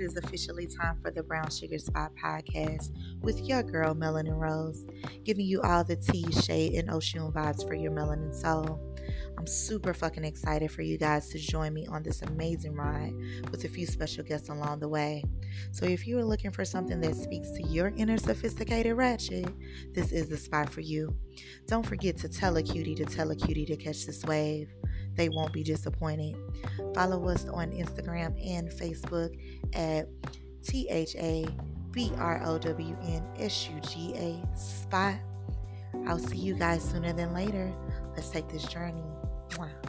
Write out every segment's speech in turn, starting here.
it is officially time for the Brown Sugar Spot podcast with your girl, Melanin Rose, giving you all the tea, shade, and ocean vibes for your melanin soul. I'm super fucking excited for you guys to join me on this amazing ride with a few special guests along the way. So, if you are looking for something that speaks to your inner sophisticated ratchet, this is the spot for you. Don't forget to tell a cutie to tell a cutie to catch this wave. They won't be disappointed. Follow us on Instagram and Facebook at T H A B R O W N S U G A spot. I'll see you guys sooner than later. Let's take this journey. Mwah.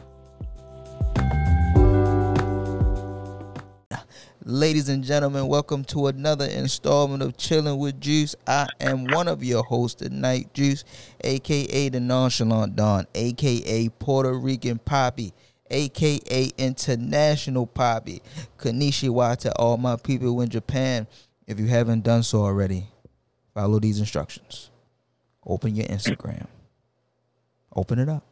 Ladies and gentlemen, welcome to another installment of Chilling with Juice. I am one of your hosts tonight, Juice, aka the Nonchalant Don, aka Puerto Rican Poppy, aka International Poppy. Konnichiwa to all my people in Japan. If you haven't done so already, follow these instructions. Open your Instagram. Open it up.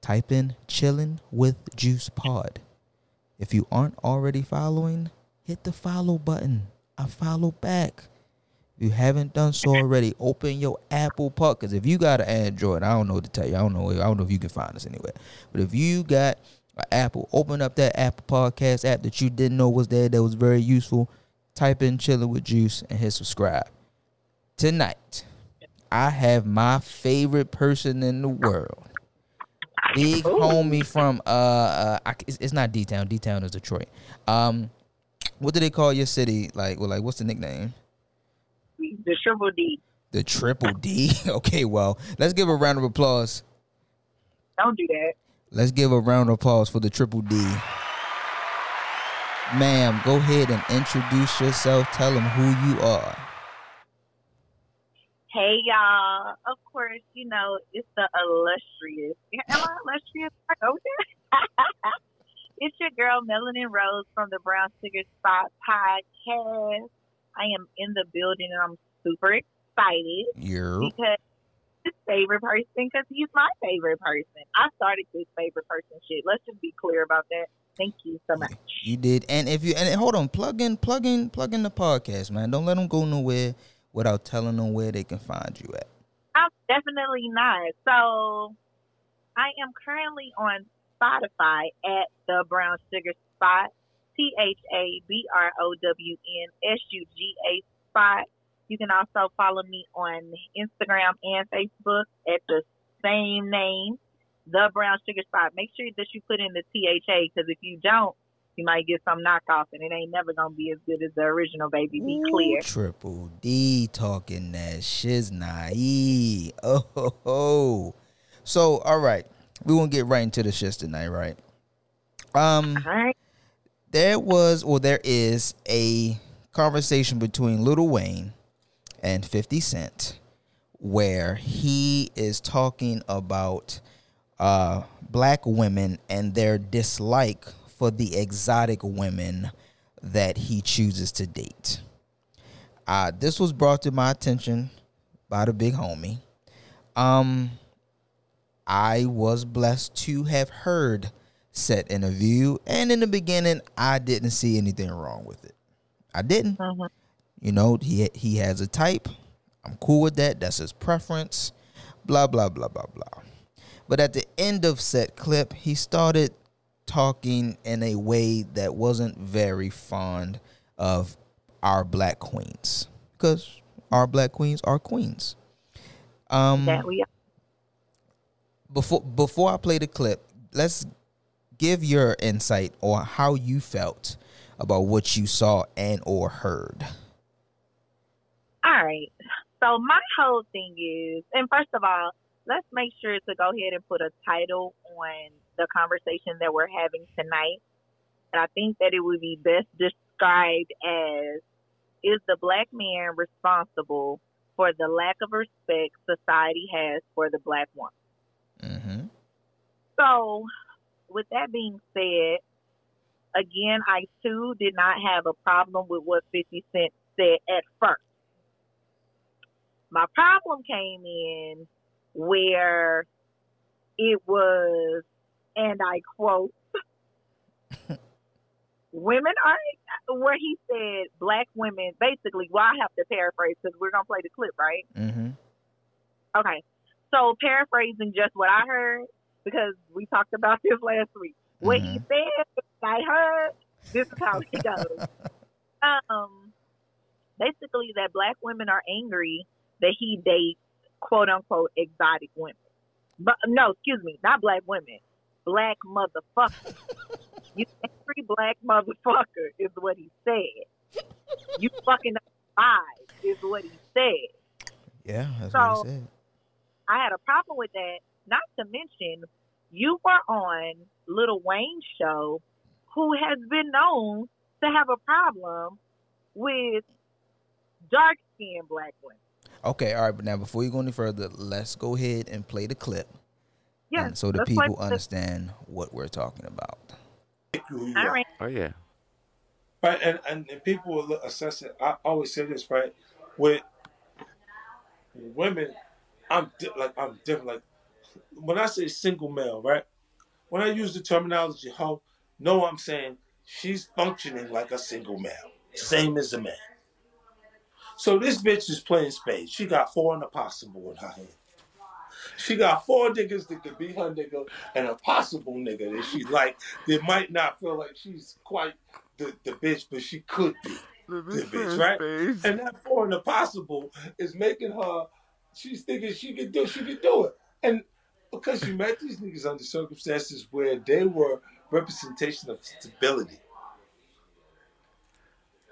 Type in Chilling with Juice Pod. If you aren't already following, hit the follow button. I follow back. If you haven't done so already, open your Apple Pod. Because if you got an Android, I don't know what to tell you. I don't know. I don't know if you can find us anywhere. But if you got an Apple, open up that Apple Podcast app that you didn't know was there that was very useful. Type in Chilling with Juice and hit subscribe. Tonight, I have my favorite person in the world. Big homie from uh, uh I, it's, it's not D Town. D Town is Detroit. Um, what do they call your city? Like, well, like what's the nickname? The triple D. The Triple D. okay, well, let's give a round of applause. Don't do that. Let's give a round of applause for the Triple D. Ma'am, go ahead and introduce yourself. Tell them who you are. Hey y'all. Of course, you know, it's the illustrious. Am I illustrious? Okay. it's your girl Melanin Rose from the Brown Sugar Spot podcast. I am in the building and I'm super excited You're because his favorite person because he's my favorite person. I started this favorite person shit. Let's just be clear about that. Thank you so much. You did, and if you and hold on, plug in, plug in, plug in the podcast, man. Don't let them go nowhere without telling them where they can find you at. I'm definitely not. So I am currently on Spotify at the Brown Sugar Spot, T H A B R O W N S U G A Spot. You can also follow me on Instagram and Facebook at the same name, the Brown Sugar Spot. Make sure that you put in the T H A because if you don't, you might get some knockoff and it ain't never gonna be as good as the original. Baby, be clear. Ooh, Triple D talking that shiz naive. Oh, ho, ho. so all right, we won't get right into the shits tonight, right? Um, All right. there was or there is a conversation between Lil Wayne and 50 Cent where he is talking about uh, black women and their dislike for the exotic women that he chooses to date. Uh, this was brought to my attention by the big homie. Um, I was blessed to have heard said interview, and in the beginning, I didn't see anything wrong with it. I didn't. Mhm. You know, he he has a type. I'm cool with that. That's his preference. Blah blah blah blah blah. But at the end of set clip, he started talking in a way that wasn't very fond of our black queens because our black queens are queens. Um, That we before before I play the clip, let's give your insight on how you felt about what you saw and or heard. All right. So my whole thing is, and first of all, let's make sure to go ahead and put a title on the conversation that we're having tonight. And I think that it would be best described as is the black man responsible for the lack of respect society has for the black woman? Mm-hmm. So, with that being said, again, I too did not have a problem with what 50 Cent said at first. My problem came in where it was, and I quote, women are where he said black women basically. Well, I have to paraphrase because we're gonna play the clip, right? Mm-hmm. Okay. So paraphrasing just what I heard because we talked about this last week. What he said, I heard. This is how it goes. um, basically, that black women are angry that he dates quote unquote exotic women. But no, excuse me, not black women, black motherfuckers. you angry black motherfucker is what he said. You fucking lied is what he said. Yeah, that's So- what he said. I had a problem with that. Not to mention, you were on Little Wayne's show, who has been known to have a problem with dark skinned black women. Okay, all right, but now before you go any further, let's go ahead and play the clip. Yes, and so the let's play people understand what we're talking about. who you All are. right. Oh yeah. Right, and, and, and people will look, assess it. I always say this, right? With women, I'm di- like I'm different. Like when I say single male, right? When I use the terminology hoe, no, I'm saying she's functioning like a single male, same as a man. So this bitch is playing spades. She got four and a possible in her hand. She got four niggas that could be her nigga and a possible nigga that she like that might not feel like she's quite the, the bitch, but she could be the bitch, right? And that four and the possible is making her. She's thinking she could do. She could do it, and because she met these niggas under circumstances where they were representation of stability.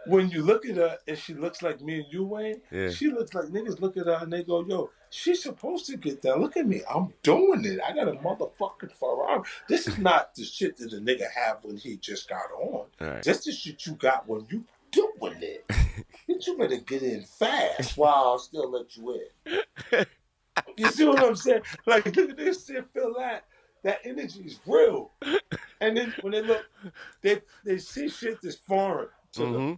When you look at her and she looks like me and you, Wayne, Yeah. she looks like niggas look at her and they go, "Yo, she's supposed to get that. Look at me, I'm doing it. I got a motherfucking Ferrari. This is not the shit that a nigga have when he just got on. Right. That's the shit you got when you it. Bitch, you better get in fast while I'll still let you in. You see what I'm saying? Like, look at this shit, feel that. That energy is real. And then when they look, they they see shit that's foreign to them. hmm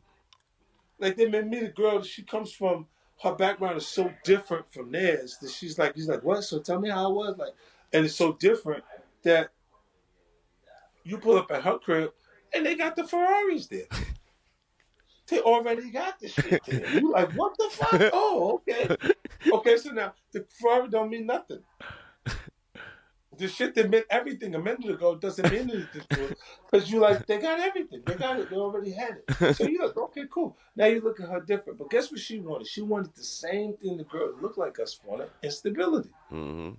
Like they may meet a girl, she comes from her background is so different from theirs that she's like, he's like, what? So tell me how it was like, and it's so different that you pull up at her crib and they got the Ferraris there. They already got the shit there. You like, what the fuck? Oh, okay. Okay, so now the Ferrari don't mean nothing. The shit that meant everything a minute ago doesn't mean anything because you like they got everything. They got it. They already had it. So you like, okay, cool. Now you look at her different. But guess what she wanted? She wanted the same thing the girl that looked like us wanted: instability. hmm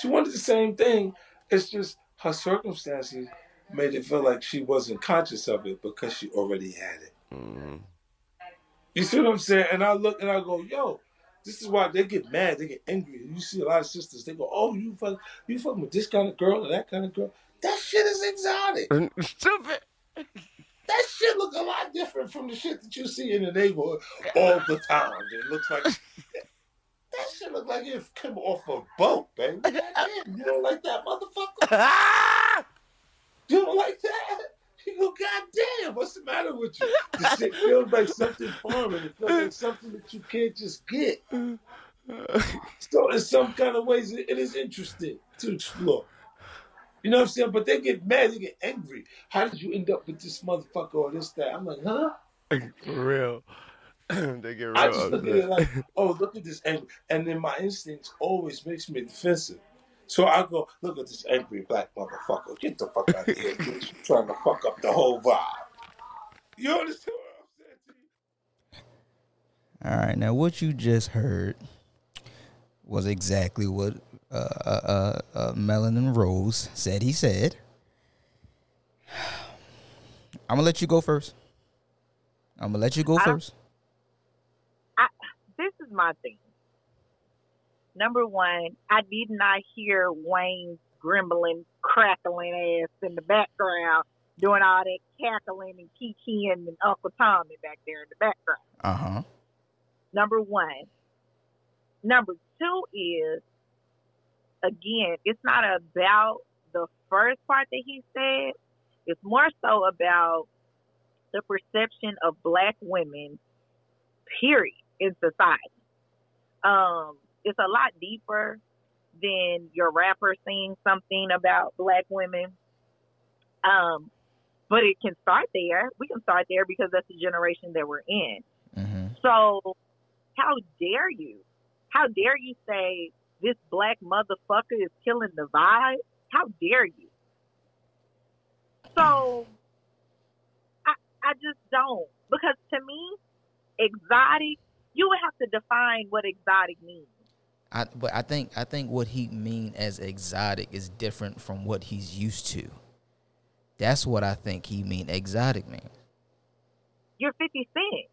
She wanted the same thing. It's just her circumstances made it feel like she wasn't conscious of it because she already had it. hmm You see what I'm saying? And I look and I go, yo, this is why they get mad, they get angry. You see a lot of sisters, they go, oh, you fuck, you fucking with this kind of girl or that kind of girl. That shit is exotic. Stupid. That shit look a lot different from the shit that you see in the neighborhood all the time. It looks like that shit look like it came off a boat, baby. Goddamn, you don't like that motherfucker? You don't like that? You go, goddamn, what's the matter with you? The shit feels like something foreign. It feels like something that you can't just get. So in some kind of ways, it it is interesting to explore. You know what I'm saying? But they get mad, they get angry. How did you end up with this motherfucker or this, that? I'm like, huh? For real. they get real I just look at it like, oh, look at this angry. And then my instincts always makes me defensive. So I go, look at this angry black motherfucker. Get the fuck out of here, bitch. You're trying to fuck up the whole vibe. You understand what I'm saying to you? All right, now what you just heard was exactly what uh, uh, uh, uh, Melanin Rose said he said. I'm gonna let you go first. I'm gonna let you go I don't- first. this is my thing. Number one, I did not hear Wayne's grumbling, crackling ass in the background doing all that cackling and kikiing and Uncle Tommy back there in the background. Uh huh. Number one. Number two is, again, it's not about the first part that he said. It's more so about the perception of black women, period, in society. Um, it's a lot deeper than your rapper saying something about black women. Um, but it can start there. We can start there because that's the generation that we're in. Mm-hmm. So, how dare you? How dare you say this black motherfucker is killing the vibe? How dare you? So, I I just don't because to me, exotic. You would have to define what exotic means. I, but I think I think what he mean as exotic is different from what he's used to. That's what I think he mean exotic means. You're 50 Cent.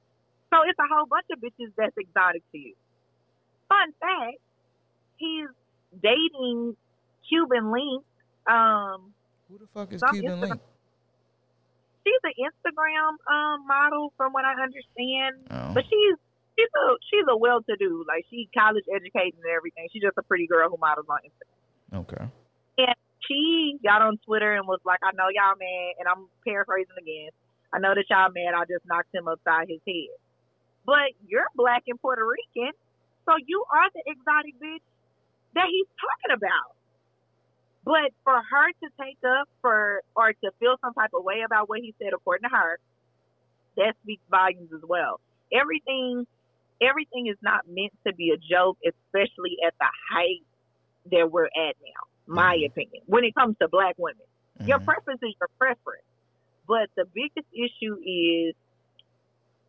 So it's a whole bunch of bitches that's exotic to you. Fun fact, he's dating Cuban Link. Um, Who the fuck is Cuban Instagram- Link? she's an Instagram um, model, from what I understand. Oh. But she's she's a she's a well-to-do, like she college educated and everything. She's just a pretty girl who models on Instagram. Okay. And she got on Twitter and was like, "I know y'all mad," and I'm paraphrasing again. I know that y'all mad. I just knocked him upside his head. But you're black and Puerto Rican, so you are the exotic bitch that he's talking about. But for her to take up for or to feel some type of way about what he said, according to her, that speaks volumes as well. Everything, everything is not meant to be a joke, especially at the height that we're at now. My opinion, when it comes to black women, your Mhm. preference is your preference. But the biggest issue is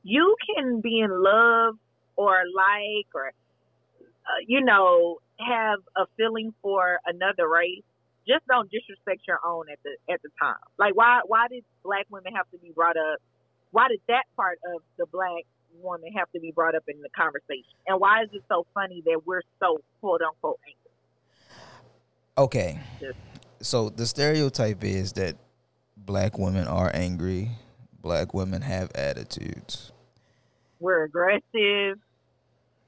you can be in love or like or uh, you know have a feeling for another race. Just don't disrespect your own at the at the time. Like why why did black women have to be brought up? Why did that part of the black woman have to be brought up in the conversation? And why is it so funny that we're so quote unquote angry? Okay. Yes. So the stereotype is that black women are angry, black women have attitudes. we're aggressive.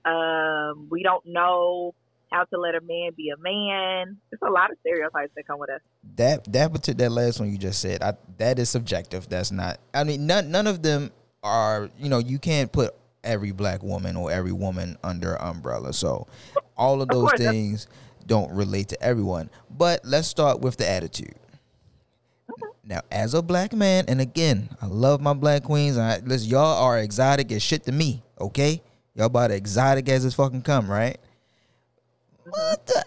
Um, we don't know how to let a man be a man. There's a lot of stereotypes that come with us. That that that last one you just said, I, that is subjective. That's not. I mean, none none of them are. You know, you can't put every black woman or every woman under umbrella. So all of those that's- things don't relate to everyone. But let's start with the attitude. Now, as a black man, and again, I love my black queens. I, listen, y'all are exotic as shit to me. Okay, y'all about exotic as it's fucking come, right? What the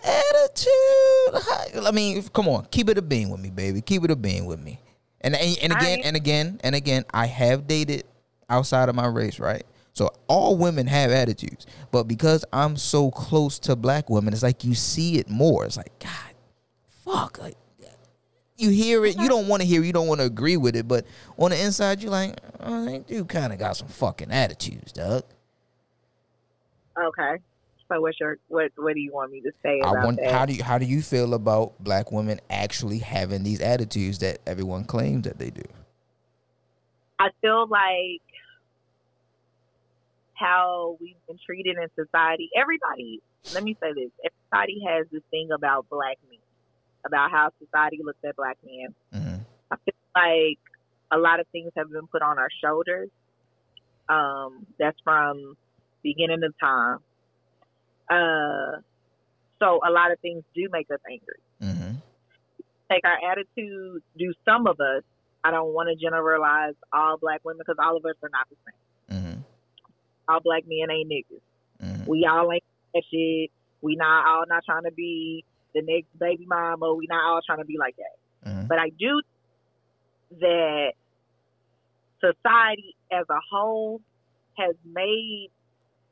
attitude? I mean, come on, keep it a bean with me, baby. Keep it a bean with me. And and, and again, I- and again, and again, I have dated outside of my race, right? So all women have attitudes, but because I'm so close to black women, it's like you see it more. It's like God, fuck, like you hear it, you don't want to hear, it, you don't want to agree with it, but on the inside, you're like, uh, oh, they do kind of got some fucking attitudes, dog. Okay. So what's your what what do you want me to say I want that? how do you how do you feel about black women actually having these attitudes that everyone claims that they do? I feel like how we've been treated in society. Everybody, let me say this: everybody has this thing about black men, about how society looks at black men. hmm I feel like a lot of things have been put on our shoulders. Um, that's from beginning of time. Uh, so a lot of things do make us angry. hmm Take our attitude. Do some of us? I don't want to generalize all black women because all of us are not the same. All black men ain't niggas. hmm We all ain't that shit. We not all not trying to be the next baby mama. We not all trying to be like that. hmm But I do that society as a whole has made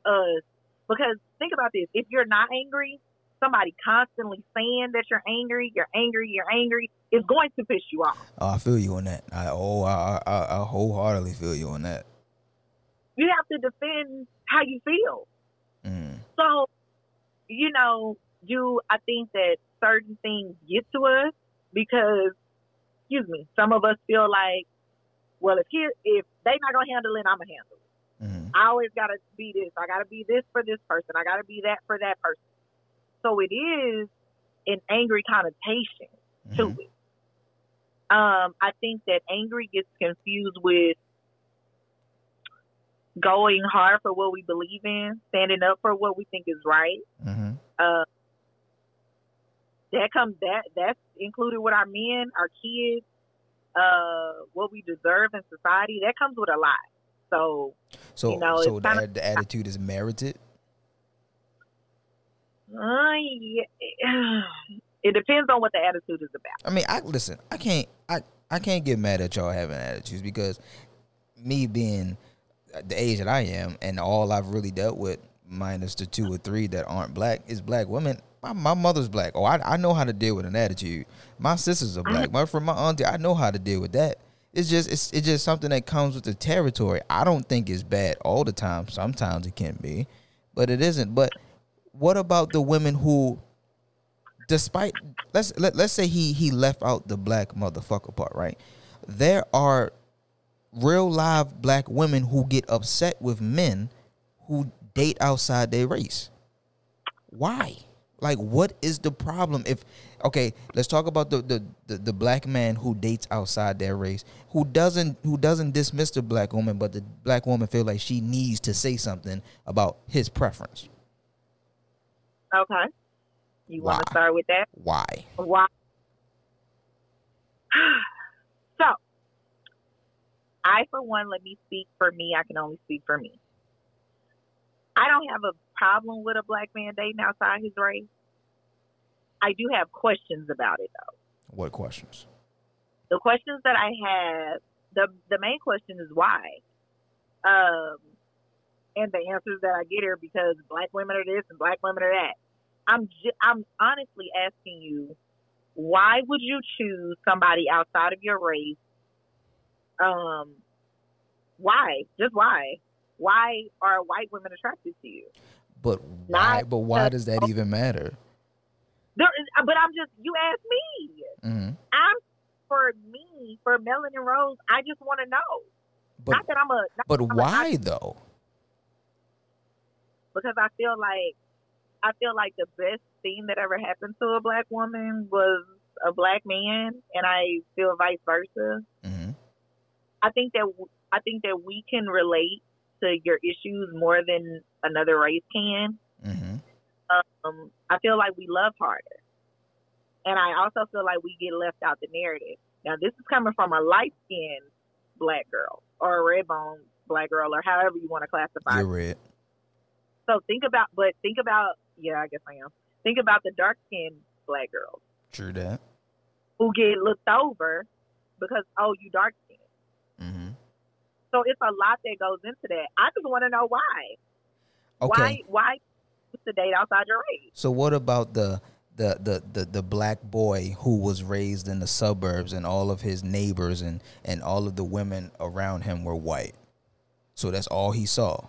us because think about this. If you're not angry, somebody constantly saying that you're angry, you're angry, you're angry, is going to piss you off. Oh, I feel you on that. I oh I, I I wholeheartedly feel you on that. You have to defend how you feel. Mm. So, you know, do I think that certain things get to us because, excuse me, some of us feel like, well, if he, if they not gonna handle it, I'm gonna handle it. hmm I always gotta be this. I gotta be this for this person. I gotta be that for that person. So it is an angry connotation to hmm it. Um, I think that angry gets confused with going hard for what we believe in, standing up for what we think is right. hmm Uh, that comes that that's included with our men, our kids. uh, what we deserve in society, that comes with a lot. So, So You know, so the, the attitude is merited. uh, yeah, it depends on what the attitude is about. I mean, I listen. I can't. I I can't get mad at y'all having attitudes because me being the age that I am, and all I've really dealt with, minus the two or three that aren't black, is black women. My, my mother's black. Oh, I, I know how to deal with an attitude. My sisters are black. Uh-huh. My from my auntie, I know how to deal with that. It's just it's it's just something that comes with the territory. I don't think it's bad all the time. Sometimes it can be, but it isn't. But what about the women who despite let's let, let's say he he left out the black motherfucker part, right? There are real live black women who get upset with men who date outside their race. Why? Like what is the problem if okay, let's talk about the the, the, the black man who dates outside their race, who doesn't who doesn't dismiss the black woman, but the black woman feel like she needs to say something about his preference. Okay. You want to start with that? Why? Why? I, for one, let me speak for me. I can only speak for me. I don't have a problem with a black man dating outside his race. I do have questions about it, though. What questions? The questions that I have, the the main question is why, um, and the answers that I get are because black women are this and black women are that. I'm ju- I'm honestly asking you, why would you choose somebody outside of your race? Um, why? Just why? Why are white women attracted to you? But why? Not But why does that even matter? There is, but I'm just you ask me. hmm I'm for me for Melanin Rose. I just want to know. But not that I'm a. But I'm a- why though? because I feel like I feel like the best thing that ever happened to a black woman was a black man, and I feel vice versa. hmm I think that I think that we can relate to your issues more than another race can. hmm Um, I feel like we love harder, and I also feel like we get left out the narrative. Now, this is coming from a light skinned black girl or a red bone black girl, or however you want to classify. You're red. So think about, but think about, yeah, I guess I am. Think about the dark skinned black girls True that. who get looked over because, oh, you dark skinned. So it's a lot that goes into that. I just want to know why. Okay. Why? Why to date outside your race? So what about the the, the the the black boy who was raised in the suburbs and all of his neighbors and and all of the women around him were white. So that's all he saw.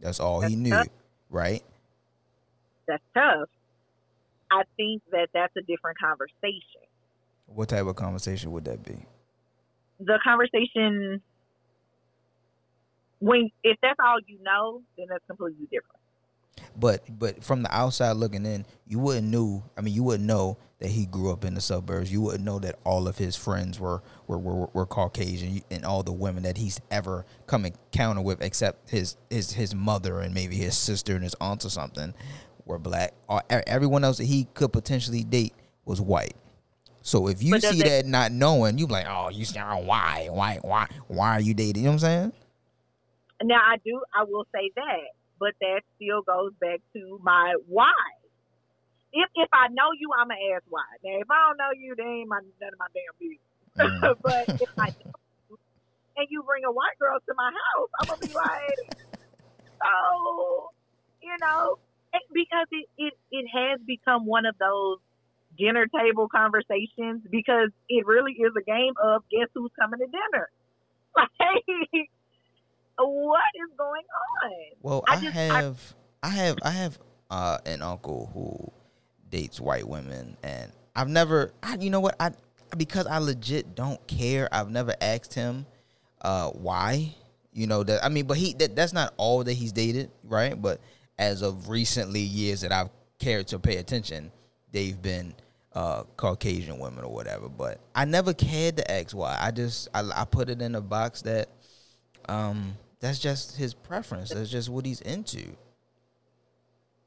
That's all he knew, tough. right? That's tough. I think that that's a different conversation. What type of conversation would that be? The conversation when if that's all you know, then that's completely different. But but from the outside looking in, you wouldn't knew. I mean, you wouldn't know that he grew up in the suburbs. You wouldn't know that all of his friends were were were, were Caucasian, and all the women that he's ever come encounter with, except his his his mother and maybe his sister and his aunt or something, were black. Or everyone else that he could potentially date was white. So if you see it- that not knowing, you be like, oh, you sound why why why why are you dating? You know what I'm saying? Now I do I will say that, but that still goes back to my why. If if I know you, I'ma ask why. Now if I don't know you, then ain't my none of my damn business. But if I know you and you bring a white girl to my house, I'm gonna be like, so you know, because it it it has become one of those dinner table conversations because it really is a game of guess who's coming to dinner. Like, what is going on? Well, I, I just- I- have, I, have, I have uh, an uncle who dates white women, and I've never, I, you know what, I because I legit don't care. I've never asked him uh, why. You know that I mean, but he that, that's not all that he's dated, right? But as of recently years that I've cared to pay attention, they've been uh, Caucasian women or whatever. But I never cared to ask why. I just I, I put it in a box that um that's just his preference. That's just what he's into.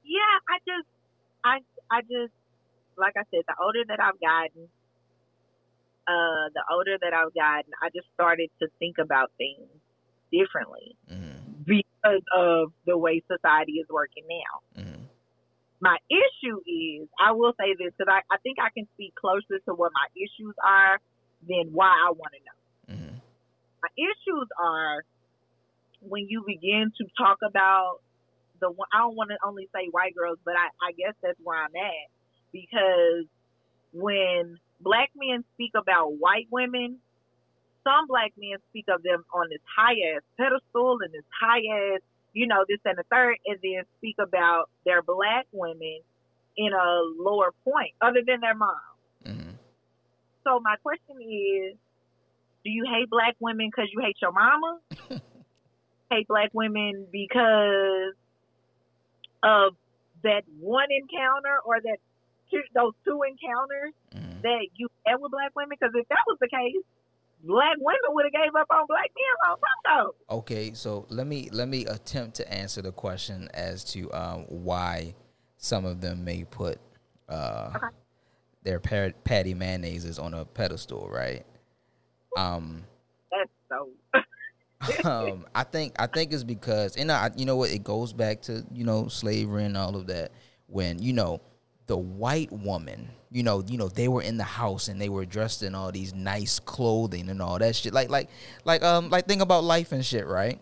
Yeah, I just, I, I just, like I said, the older that I've gotten, uh, the older that I've gotten, I just started to think about things differently Mm-hmm. because of the way society is working now. Mm-hmm. My issue is, I will say this because I, I think I can speak closer to what my issues are than why I want to know. Mm-hmm. My issues are when you begin to talk about the one, I don't want to only say white girls, but I, I guess that's where I'm at because when black men speak about white women, some black men speak of them on this high ass pedestal and this high ass, you know, this and the third, and then speak about their black women in a lower point, other than their mom. Mm-hmm. So my question is, do you hate black women because you hate your mama? hate black women because of that one encounter or that two, those two encounters Mm-hmm. that you had with black women? Because if that was the case, black women would have gave up on black men long time ago. Okay, so let me let me attempt to answer the question as to um, why some of them may put uh, Okay. their patty mayonnaises on a pedestal, right? Um. um, I think I think it's because, and I, you know what, it goes back to you know slavery and all of that. When you know the white woman, you know, you know they were in the house and they were dressed in all these nice clothing and all that shit. Like like like um like think about life and shit, right?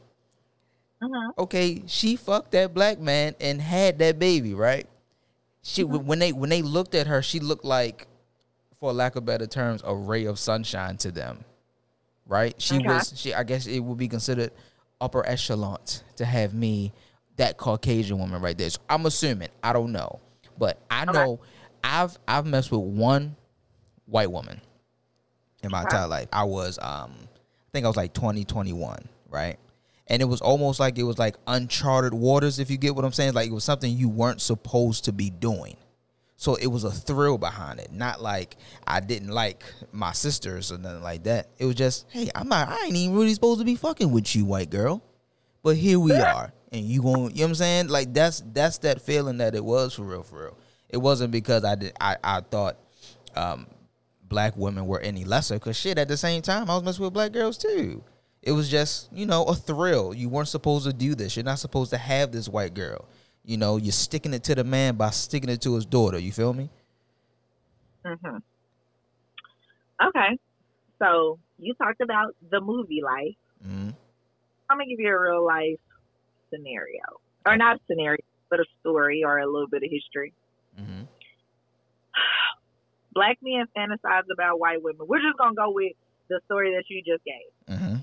Mhm. okay, she fucked that black man and had that baby, right? She when they when they looked at her, she looked like, for lack of better terms, a ray of sunshine to them, right? She Okay. was she. I guess it would be considered upper echelon to have me, that Caucasian woman right there. So I'm assuming I don't know, but I Okay. know I've I've messed with one white woman in my Okay. entire life. I was um I think I was like 20, 21, right? And it was almost like it was like uncharted waters, if you get what I'm saying. Like it was something you weren't supposed to be doing. So it was a thrill behind it, not like I didn't like my sisters or nothing like that. It was just, hey, I'm not, I ain't even really supposed to be fucking with you, white girl, but here we are, and you going, you know what I'm saying? Like that's that's that feeling that it was for real, for real. It wasn't because I did, I I thought um, black women were any lesser, cause shit, at the same time, I was messing with black girls too. It was just, you know, a thrill. You weren't supposed to do this. You're not supposed to have this white girl. You know, you're sticking it to the man by sticking it to his daughter. You feel me? Mhm. Okay, so you talked about the movie life. hmm I'm gonna give you a real life scenario, or not a scenario, but a story or a little bit of history. hmm Black men fantasize about white women. We're just gonna go with the story that you just gave. hmm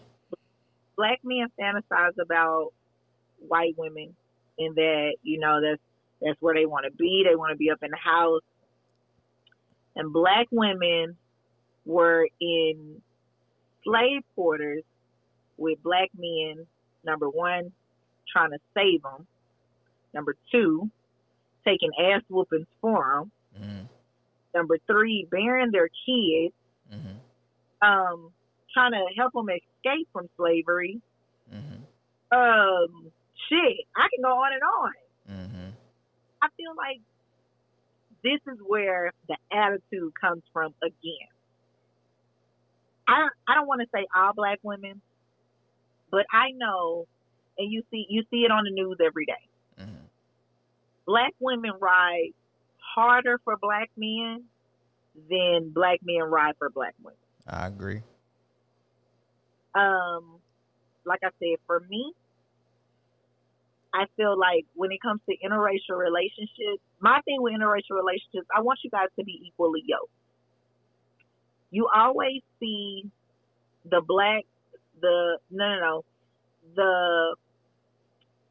Black men fantasize about white women, that you know that's that's where they want to be. They want to be up in the house, and black women were in slave quarters with black men. Number one, trying to save them. Number two, taking ass whoopings for them. hmm Number three, bearing their kids, hmm um, trying to help them escape from slavery. hmm Um, shit, I can go on and on. hmm I feel like this is where the attitude comes from again. I I don't want to say all black women, but I know, and you see you see it on the news every day. hmm Black women ride harder for black men than black men ride for black women. I agree. um, like I said, for me, I feel like when it comes to interracial relationships, my thing with interracial relationships, I want you guys to be equally yoked. You always see the black, the no, no, no, the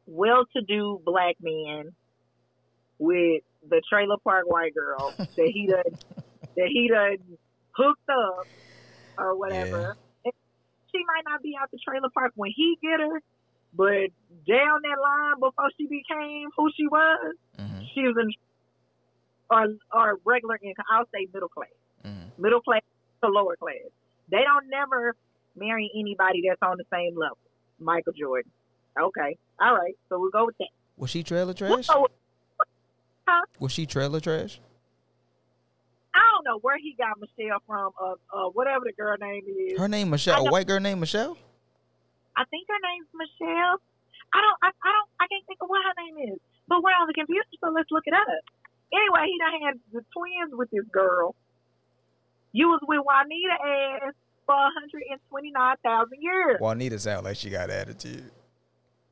well-to-do black man with the trailer park white girl that he done that he done hooked up or whatever. And She might not be out the trailer park when he get her, but down that line before she became who she was, hmm she was in or or regular income. I'll say middle class, hmm middle class to lower class. They don't never marry anybody that's on the same level. Michael Jordan. Okay, all right. So we'll go with that. Was she trailer trash? go with- Was she trailer trash? I don't know where he got Michelle from. Uh, uh, whatever the girl name is. Her name Michelle. A white girl named Michelle. I think her name's Michelle. I don't. I, I don't. I can't think of what her name is. But we're on the computer, so let's look it up. Anyway, he done had the twins with this girl. You was with Juanita ass for 129,000 years. Juanita sound like she got attitude.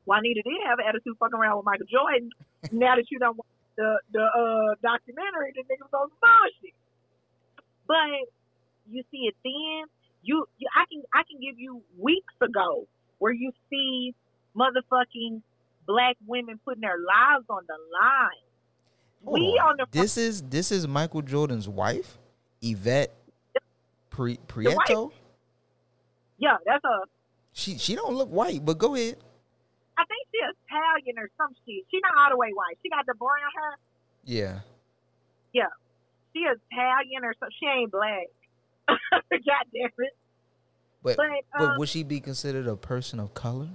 Juanita did have an attitude fucking around with Michael Jordan. now that you don't watch the the uh, documentary, the nigga was on bullshit. But you see it then. You, you I can I can give you weeks ago where you see motherfucking black women putting their lives on the line. Hold we on. on the This is this is Michael Jordan's wife, Yvette Pri- Prieto. yeah, that's a She she don't look white, but go ahead. I think she Italian or some shit. She not all the way white. She got the brown hair. Yeah. Yeah. She Italian or something. She ain't black. God damn it. But But, but um, would she be considered a person of color?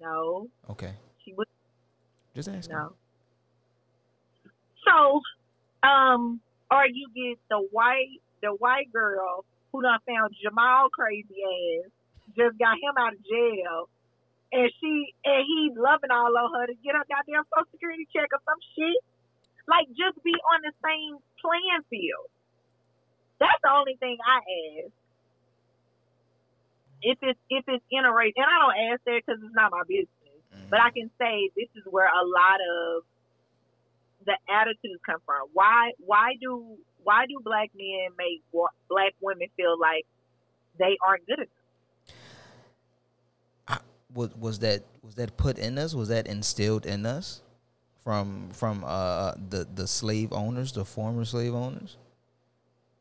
no, Okay. she was Just asking. no. So, um, or you get the white the white girl who done found Jamal crazy ass, just got him out of jail, and she and he loving all on her to get her goddamn social security check or some shit. Like just be on the same playing field. That's the only thing I ask. If it's if it's in a race, and I don't ask that because it's not my business. Mhm. But I can say this is where a lot of the attitudes come from. Why why do why do black men make black women feel like they aren't good enough? was was that was that put in us? Was that instilled in us from from uh the the slave owners, the former slave owners?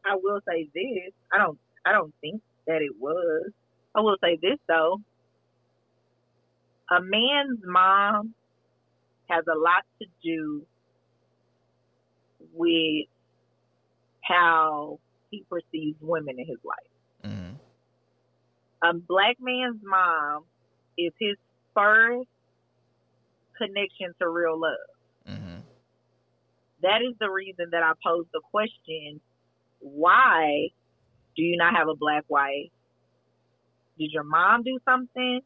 I will say this. I don't I don't think that it was. I will say this though. A man's mom has a lot to do with how he perceives women in his life. hmm a black man's mom is his first connection to real love. hmm That is the reason that I posed the question why do you not have a black wife? Did your mom do something?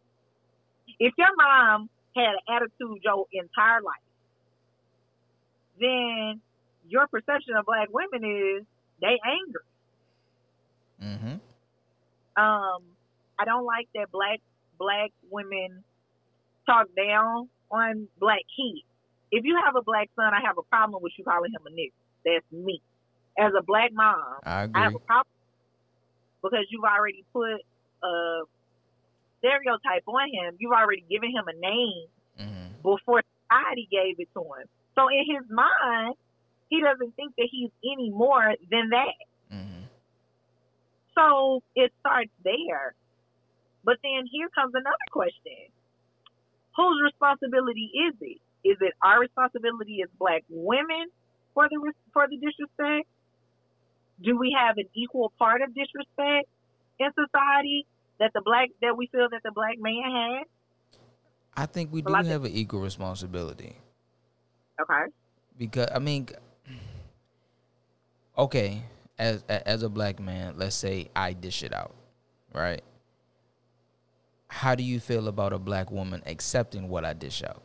If your mom had an attitude your entire life, then your perception of black women is they angry. hmm um I don't like that black black women talk down on black kids. If you have a black son, I have a problem with you calling him a nigga. That's me. As a black mom, I I have a problem because you've already put a stereotype on him. You've already given him a name hmm before society gave it to him. So in his mind, he doesn't think that he's any more than that. hmm So it starts there. But then here comes another question. Whose responsibility is it? Is it our responsibility as black women for the for the disrespect? Do we have an equal part of disrespect in society that the black that we feel that the black man has? I think we do Well, I think- have an equal responsibility Okay. because I mean, okay, as as a black man, let's say I dish it out, right? How do you feel about a black woman accepting what I dish out?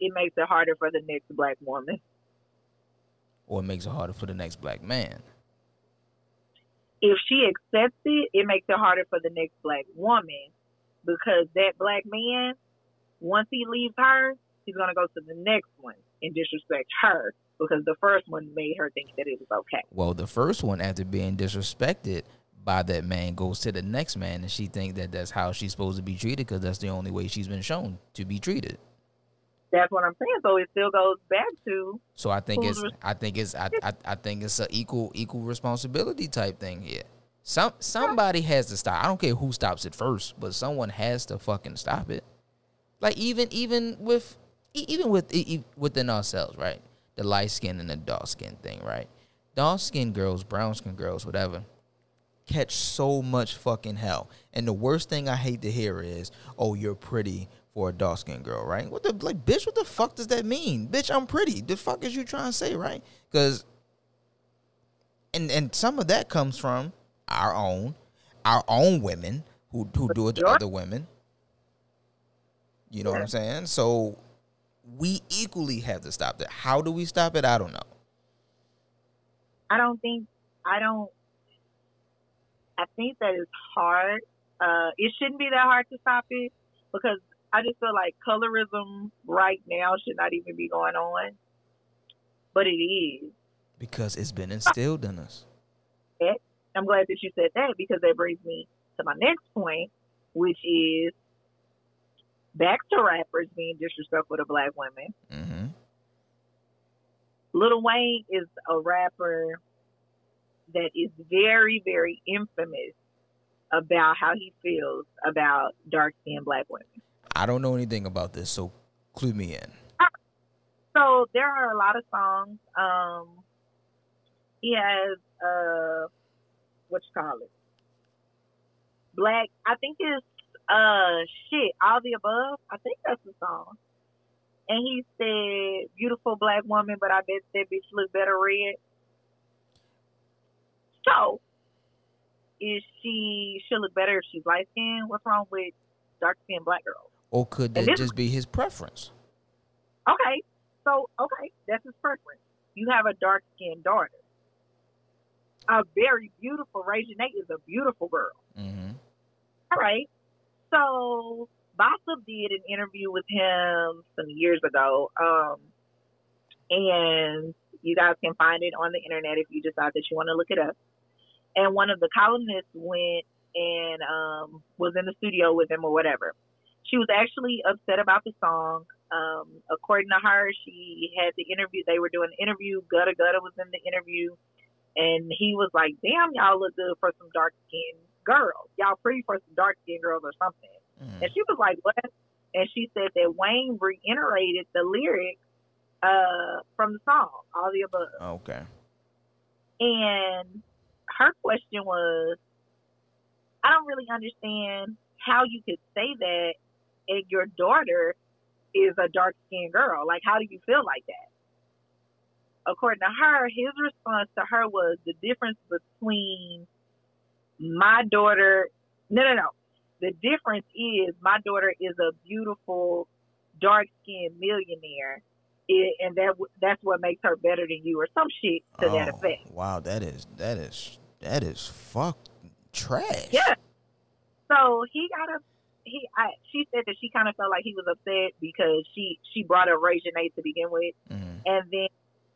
It makes it harder for the next black woman. Or it makes it harder for the next black man? If she accepts it, it makes it harder for the next black woman because that black man, once he leaves her, he's gonna go to the next one and disrespect her because the first one made her think that it was okay. Well, the first one, after being disrespected by that man, goes to the next man, and she thinks that that's how she's supposed to be treated because that's the only way she's been shown to be treated. That's what I'm saying. So it still goes back to So I think it's, I think it's, I, I, I think it's a equal, equal responsibility type thing here. Some somebody has to stop. I don't care who stops it first, but someone has to fucking stop it. Like even, even with, even with, e- within ourselves, right? The light skin and the dark skin thing, right? Dark skin girls, brown skin girls, whatever catch so much fucking hell. And the worst thing I hate to hear is, "Oh, you're pretty for a dark skinned girl, right? What the like, bitch? What the fuck does that mean, bitch? I'm pretty. The fuck is you trying to say, right? Because and and some of that comes from our own our own women who who do it to other women. You know what I'm saying? So we equally have to stop that. How do we stop it? I don't know. I don't think I don't. I think that it's hard. Uh, it shouldn't be that hard to stop it because I just feel like colorism right now should not even be going on, but it is. Because it's been instilled in us. I'm glad that you said that because that brings me to my next point, which is back to rappers being disrespectful to black women. hmm Lil Wayne is a rapper that is very, very infamous about how he feels about dark skinned black women. I don't know anything about this, so clue me in. So there are a lot of songs. Um, he has uh, what you call it? Black. I think it's uh shit. All the above. I think that's the song. And he said, "Beautiful black woman, but I bet that bitch look better red." So, is she should look better if she's light skinned? What's wrong with dark skinned black girls? Or could that just be his preference? Okay, so okay, that's his preference. You have a dark skinned daughter. A very beautiful Reginae is a beautiful girl. hmm All right. So Bossip did an interview with him some years ago. Um and you guys can find it on the internet if you decide that you want to look it up. And one of the columnists went and um was in the studio with him or whatever. She was actually upset about the song. Um, according to her, she had the interview. They were doing the interview. Gudda Gudda was in the interview, and he was like, "Damn, y'all look good for some dark skinned girls. Y'all pretty for some dark skinned girls or something." Mm. And she was like, "What?" And she said that Wayne reiterated the lyrics uh, from the song, all the above. Okay. And her question was, I don't really understand how you could say that and your daughter is a dark skinned girl. Like, how do you feel like that? According to her, his response to her was the difference between my daughter. No, no, no. The difference is my daughter is a beautiful, dark skinned millionaire. And that that's what makes her better than you, or some shit to that Oh, effect. Wow, that is that is that is fuck trash. Yeah. So he got a he. I, she said that she kind of felt like he was upset because she she brought up Reginae to begin with, Mhm. and then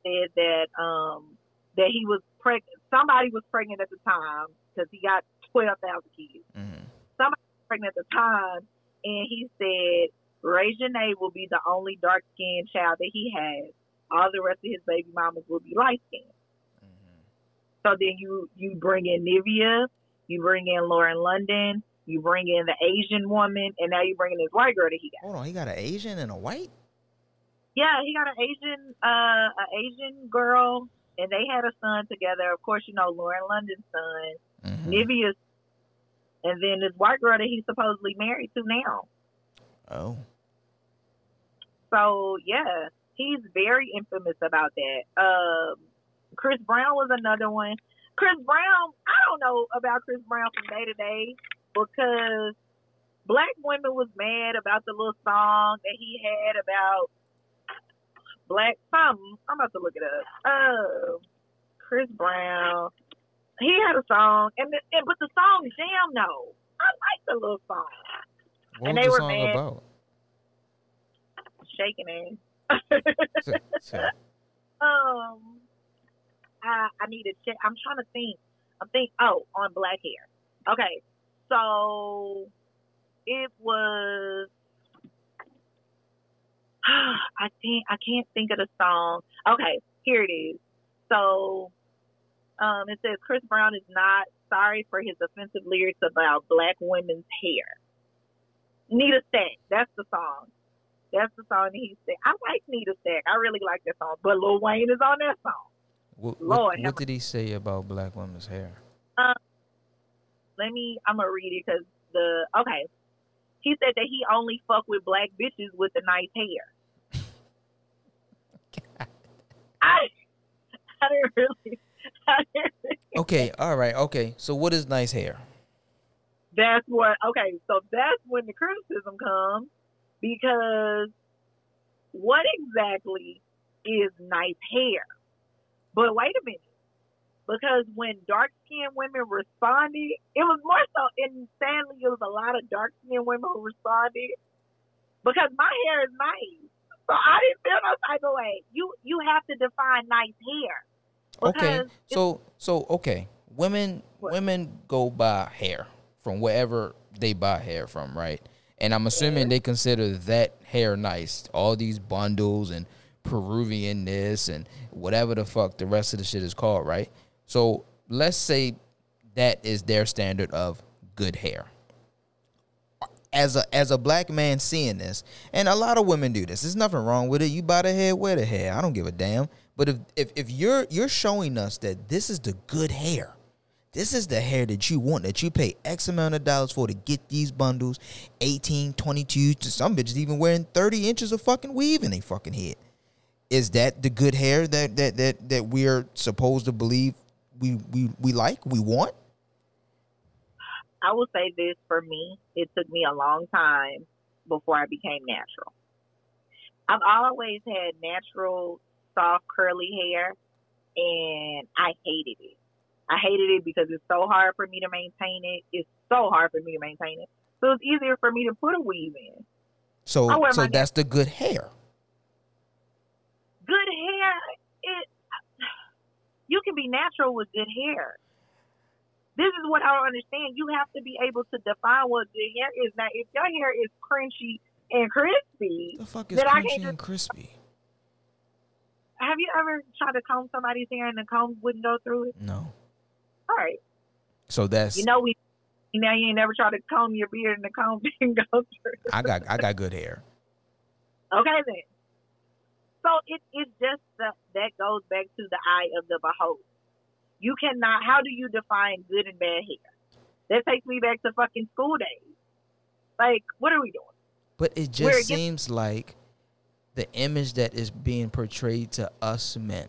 said that um that he was pregnant. Somebody was pregnant at the time because he got twelve thousand kids. Mhm. Somebody was pregnant at the time, and he said Reginae will be the only dark skinned child that he has. All the rest of his baby mamas will be light skinned. Mhm. So then you you bring in Nivea, you bring in Lauren London, you bring in the Asian woman, and now you bring in this white girl that he got. Hold on, he got an Asian and a white. Yeah, he got an Asian uh an Asian girl, and they had a son together. Of course, you know Lauren London's son, Mhm. Nivea's, and then this white girl that he's supposedly married to now. Oh, So yeah, he's very infamous about that. Um, Chris Brown was another one. Chris Brown, I don't know about Chris Brown from day to day because black women was mad about the little song that he had about black something. I'm about to look it up. Uh, Chris Brown. He had a song, and, the, and but the song Jam no, I like the little song. what And was they the were song mad. about? Shaking ass. Um, I I need to check. I'm trying to think. I'm think. Oh, on black hair. Okay, so it was. I think I can't think of the song. Okay, here it is. So, um, it says Chris Brown is not sorry for his offensive lyrics about black women's hair. Nita Stack, that's the song. That's the song that he said. I like Nita Stack. I really like that song. But Lil Wayne is on that song. What, Lord, what, what did he say about black women's hair? Let me. I'm gonna read it because the okay. He said that he only fuck with black bitches with the nice hair. I, I didn't really. I didn't really Okay, all right, okay. So what is nice hair? that's what okay so that's when the criticism comes because what exactly is nice hair but wait a minute because when dark skinned women responded it was more so in sadly it was a lot of dark skinned women who responded because my hair is nice so i didn't feel no type of way you you have to define nice hair Okay, so so okay, women What? women go buy hair from wherever they buy hair from, right? And I'm assuming they consider that hair nice. All these bundles and Peruvian this and whatever the fuck the rest of the shit is called, right? So let's say that is their standard of good hair. As a as a black man seeing this, and a lot of women do this. There's nothing wrong with it. You buy the hair, wear the hair. I don't give a damn. But if if, if you're you're showing us that this is the good hair, this is the hair that you want, that you pay X amount of dollars for to get these bundles, 18, 22, to some bitches even wearing 30 inches of fucking weave in their fucking head. Is that the good hair that that that that we're supposed to believe we we we like, we want? I will say this for me, it took me a long time before I became natural. I've always had natural, soft, curly hair, and I hated it. I hated it because it's so hard for me to maintain it. It's so hard for me to maintain it. So it's easier for me to put a weave in. So so that's the good hair. Good hair, it you can be natural with good hair. This is what I don't understand. You have to be able to define what good hair is. Now, if your hair is crunchy and crispy, The fuck is Then I crunchy can't and crispy? have you ever tried to comb somebody's hair and the comb wouldn't go through it? No. All right. So that's You know we now you ain't never tried to comb your beard and the comb didn't go through. I got I got good hair. Okay then. So it it's just the, that goes back to the eye of the beholder. You cannot. How do you define good and bad hair? That takes me back to fucking school days. Like, what are we doing? But it just it gets- seems like the image that is being portrayed to us men.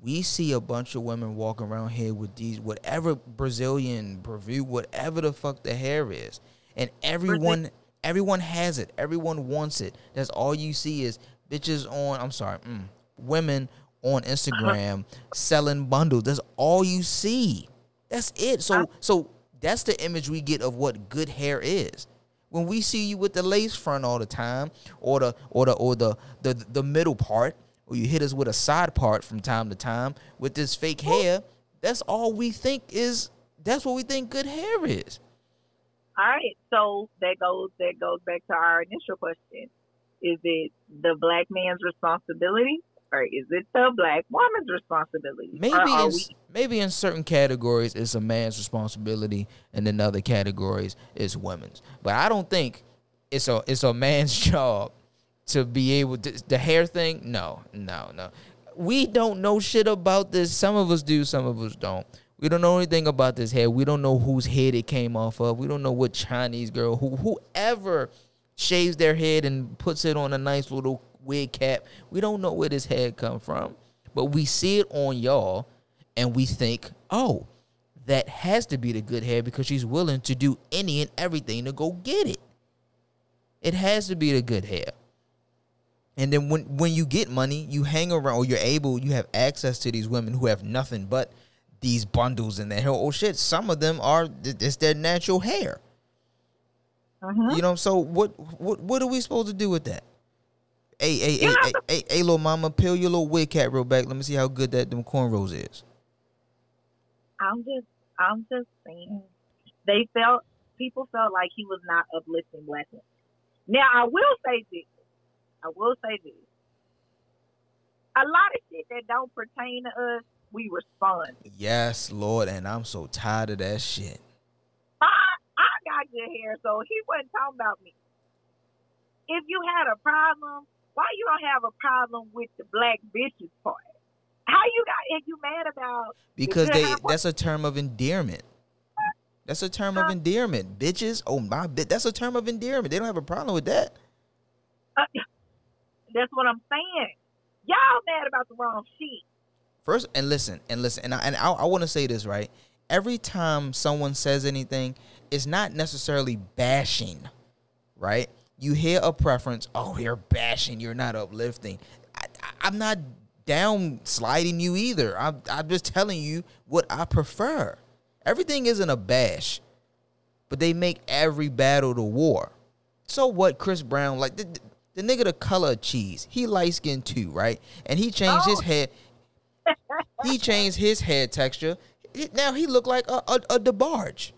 We see a bunch of women walking around here with these whatever Brazilian, Peru, whatever the fuck the hair is. And everyone everyone has it. Everyone wants it. That's all you see is bitches on I'm sorry, mm, women on Instagram selling bundles. That's all you see. That's it. So so that's the image we get of what good hair is. When we see you with the lace front all the time, or the or the or the the, the middle part, or you hit us with a side part from time to time with this fake hair, that's all we think is that's what we think good hair is. All right. So that goes that goes back to our initial question: Is it the black man's responsibility, or is it the black woman's responsibility? Maybe in, we maybe in certain categories it's a man's responsibility, and in other categories it's women's. But I don't think it's a it's a man's job to be able to the hair thing. No, no, no. We don't know shit about this. Some of us do, some of us don't. We don't know anything about this hair. We don't know whose head it came off of. We don't know what Chinese girl who whoever shaves their head and puts it on a nice little wig cap. We don't know where this hair come from, but we see it on y'all, and we think, oh, that has to be the good hair because she's willing to do any and everything to go get it. It has to be the good hair. And then when when you get money, you hang around or you're able, you have access to these women who have nothing but these bundles in their hair. Oh shit, some of them are it's their natural hair. Mhm. You know, so what what what are we supposed to do with that? Hey, hey, hey, hey, hey, hey, little mama, peel your little wig cap real back. Let me see how good that them cornrows is. I'm just I'm just saying they felt people felt like he was not uplifting black women. Now I will say this. I will say this. A lot of shit that don't pertain to us, we respond. Yes, Lord, and I'm so tired of that shit. I, got good hair, so he wasn't talking about me. If you had a problem, why you don't have a problem with the black bitches part? How you got? Are you mad about? Because they that's a term of endearment. That's a term of endearment. Bitches, oh my bit. That's a term of endearment. They don't have a problem with that. Uh, that's what I'm saying. Y'all mad about the wrong shit. First, and listen, and listen, and I, and I, I want to say this right. Every time someone says anything, it's not necessarily bashing, right? You hear a preference. Oh, you're bashing. You're not uplifting. I, I'm not down sliding you either. I'm, I'm just telling you what I prefer. Everything isn't a bash, but they make every battle the war. So what, Chris Brown? Like the, the, the nigga, the color of cheese. He light skinned too, right? And he changed his oh. head. he changed his hair texture. Now he look like a, a, a DeBarge.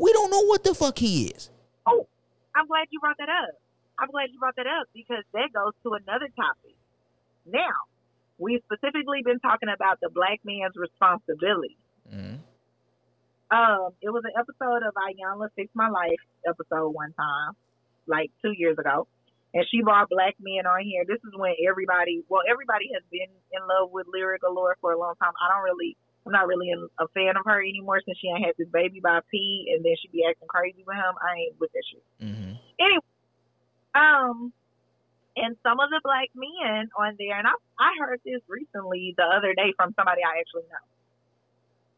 We don't know what the fuck he is. Oh, I'm glad you brought that up. I'm glad you brought that up because that goes to another topic. Now, we've specifically been talking about the black man's responsibility. Mhm. Um, it was an episode of Iyanla Fix My Life episode one time, like two years ago. And she brought black men on here. This is when everybody, well, everybody has been in love with Lira Galore for a long time. I don't really, I'm not really a fan of her anymore since she ain't had this baby by P and then she be acting crazy with him. I ain't with that shit. Mhm. Anyway, um, and some of the black men on there, and I I heard this recently the other day from somebody I actually know.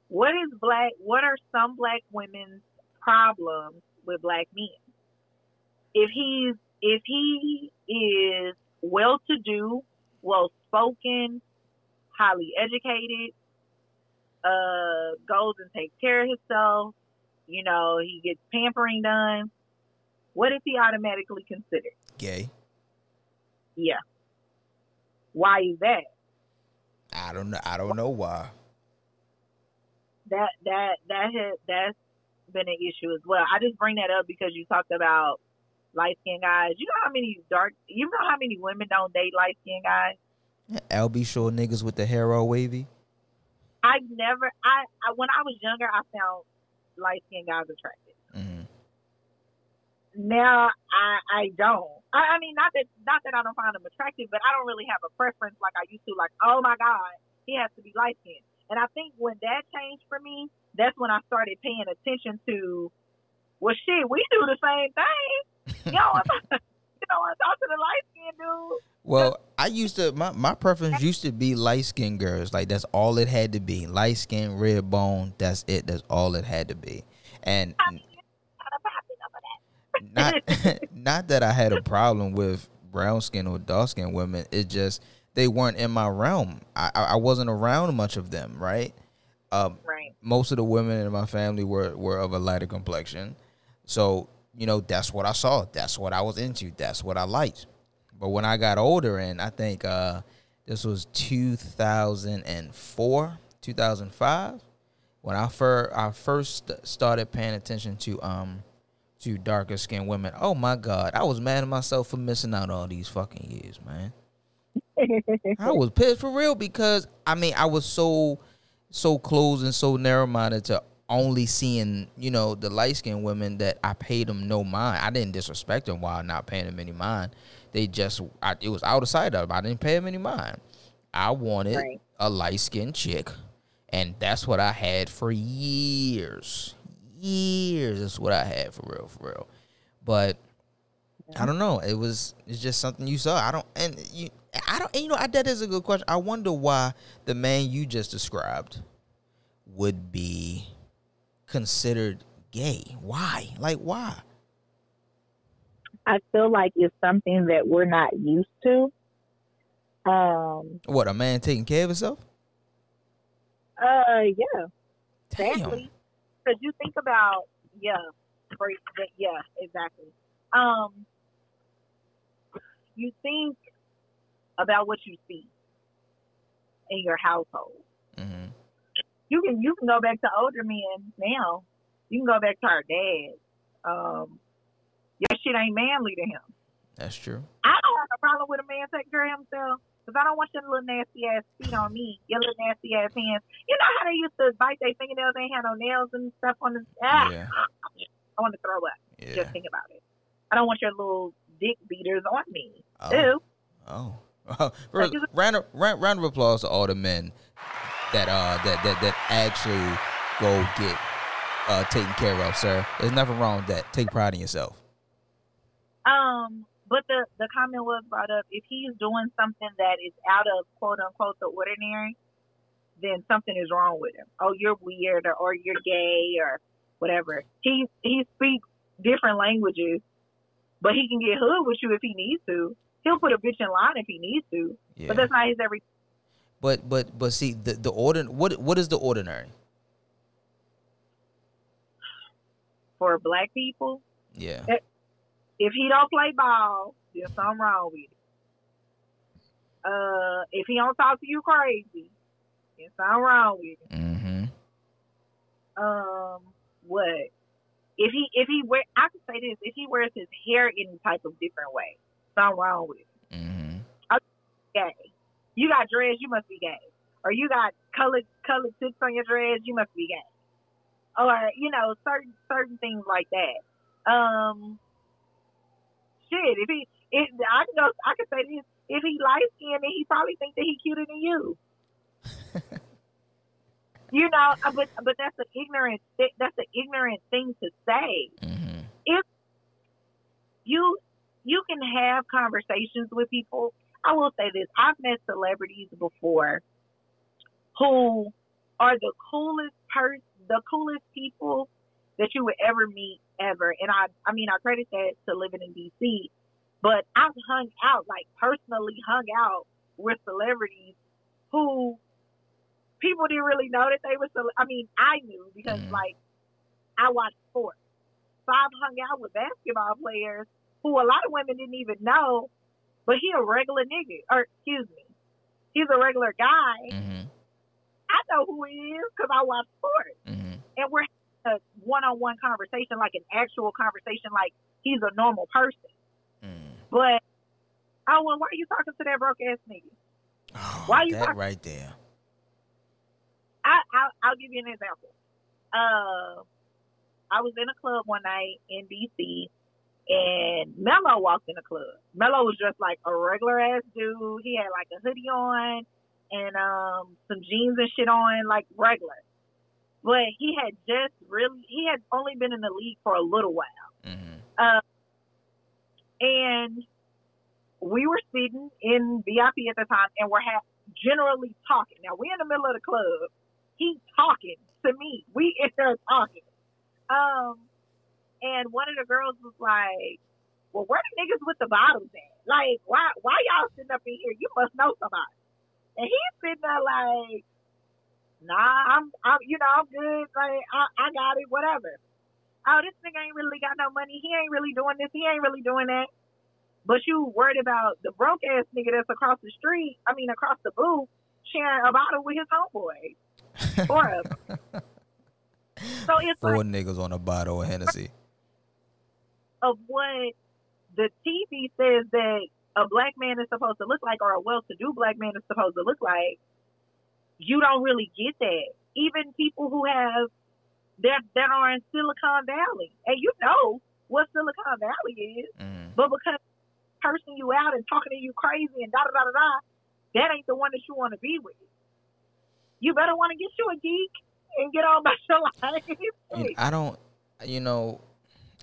What is black? What are some black women's problems with black men? If he's if he is well to do, well spoken, highly educated, uh, goes and takes care of himself, you know, he gets pampering done. What is he automatically considered? Gay. Yeah. Why is that? I don't know. I don't know why. That that that has that's been an issue as well. I just bring that up because you talked about light skinned guys. You know how many dark you know how many women don't date light skinned guys? LB Shore niggas with the hair all wavy. I never I, I when I was younger I found light skinned guys attractive. Mhm. Now I I don't. I, I mean not that not that I don't find them attractive, but I don't really have a preference like I used to. Like oh my god, he has to be light skinned. And I think when that changed for me, that's when I started paying attention to. Well, shit, we do the same thing. You know, if I, you know, I talk to the light skinned dude. Well, I used to my, my preference used to be light skinned girls. Like that's all it had to be. Light skin, red bone. That's it. That's all it had to be. And I mean, kind of happy over that. not not that I had a problem with brown skin or dark skin women. It just they weren't in my realm. I I I wasn't around much of them. Right. Um, Right. most of the women in my family were were of a lighter complexion. So, you know, that's what I saw. That's what I was into. That's what I liked. But when I got older and I think uh this was 2004, 2005 when I fir- I first started paying attention to um to darker skinned women. Oh my god, I was mad at myself for missing out all these fucking years, man. I was pissed for real because I mean I was so so close and so narrow minded to only seeing you know the light skinned women that I paid them no mind. I didn't disrespect them while not paying them any mind. They just I, it was out of sight of. 'em. I didn't pay them any mind. I wanted Right. a light skinned chick, and that's what I had for years. Years is what I had for real, for real. But I don't know. It was it's just something you saw. I don't and you I don't and you know I, that is a good question. I wonder why the man you just described would be considered gay. Why? Like why? I feel like it's something that we're not used to. Um, What a man taking care of himself? uh, yeah, Damn. Exactly. Because you think about, yeah, for, yeah, exactly. Um, you think about what you see in your household. hmm You can you can go back to older men now. You can go back to our dads. Um, your shit ain't manly to him. That's true. I don't have a problem with a man taking care of himself. Because I don't want your little nasty ass feet on me, your little nasty ass hands. You know how they used to bite their fingernails? They had no nails and stuff on the. Ah, Yeah. I want to throw up. Yeah. Just think about it. I don't want your little dick beaters on me. Oh. Ew. Oh. First, round, of, round, round of applause to all the men that uh that that that actually go get uh, taken care of, sir. There's nothing wrong with that. Take pride in yourself. Um, but the the comment was brought up. If he's doing something that is out of quote unquote the ordinary, then something is wrong with him. Oh, you're weird, or, or you're gay, or whatever. He he speaks different languages, but he can get hood with you if he needs to. He'll put a bitch in line if he needs to, Yeah. but that's not his every. But but but see the the ordin what what is the ordinary? For black people, Yeah. If he don't play ball, there's something wrong with it. Uh, if he don't talk to you crazy, there's something wrong with it. Mm-hmm. um what if he if he wear I can say this if he wears his hair any type of different way something wrong with it Mm-hmm. gay you got dreads you must be gay or you got colored colored tips on your dreads you must be gay or you know certain certain things like that um shit. If he if I can go I can say this. If he light skinned then he probably think that he cuter than you. You know uh, but but that's an ignorant that's an ignorant thing to say. Mm-hmm. you you can have conversations with people. I will say this: I've met celebrities before who are the coolest person, the coolest people that you would ever meet ever. And I, I mean, I credit that to living in DC. But I've hung out, like personally hung out with celebrities who people didn't really know that they were. Cele- I mean, I knew because Mhm. like I watched sports. So I've hung out with basketball players who a lot of women didn't even know, but he a regular nigga, or excuse me, he's a regular guy. Mm-hmm. I know who he is because I watch sports, Mm-hmm. and we're a one-on-one conversation, like an actual conversation, like he's a normal person. Mm. But oh well, why are you talking to that broke ass nigga? Oh, Why you that talk- right there? I, I I'll give you an example. Uh, I was in a club one night in DC, and Melo walked in the club. Melo was dressed like a regular ass dude. He had like a hoodie on and um some jeans and shit on, like regular. But he had just really he had only been in the league for a little while. Mm-hmm. and we were sitting in VIP at the time, and we're ha- generally talking. Now we're in the middle of the club. He's talking to me. We in there talking. Um, and one of the girls was like, "Well, where the niggas with the bottles at? Like, why why y'all sitting up in here? You must know somebody." And he's sitting there like, "Nah, I'm, I'm you know, I'm good. Like, I, I got it. Whatever." oh, this nigga ain't really got no money. He ain't really doing this. He ain't really doing that. But you worried about the broke ass nigga that's across the street, I mean, across the booth, sharing a bottle with his homeboy. Four of them. So it's Four like niggas on a bottle of Hennessy. of what the TV says that a black man is supposed to look like or a well-to-do black man is supposed to look like. You don't really get that. Even people who have that that are in Silicon Valley, and you know what Silicon Valley is. Mm. But because cursing you out and talking to you crazy and da da da da da, that ain't the one that you want to be with. You better want to get you a geek and get on about your life. I don't, you know,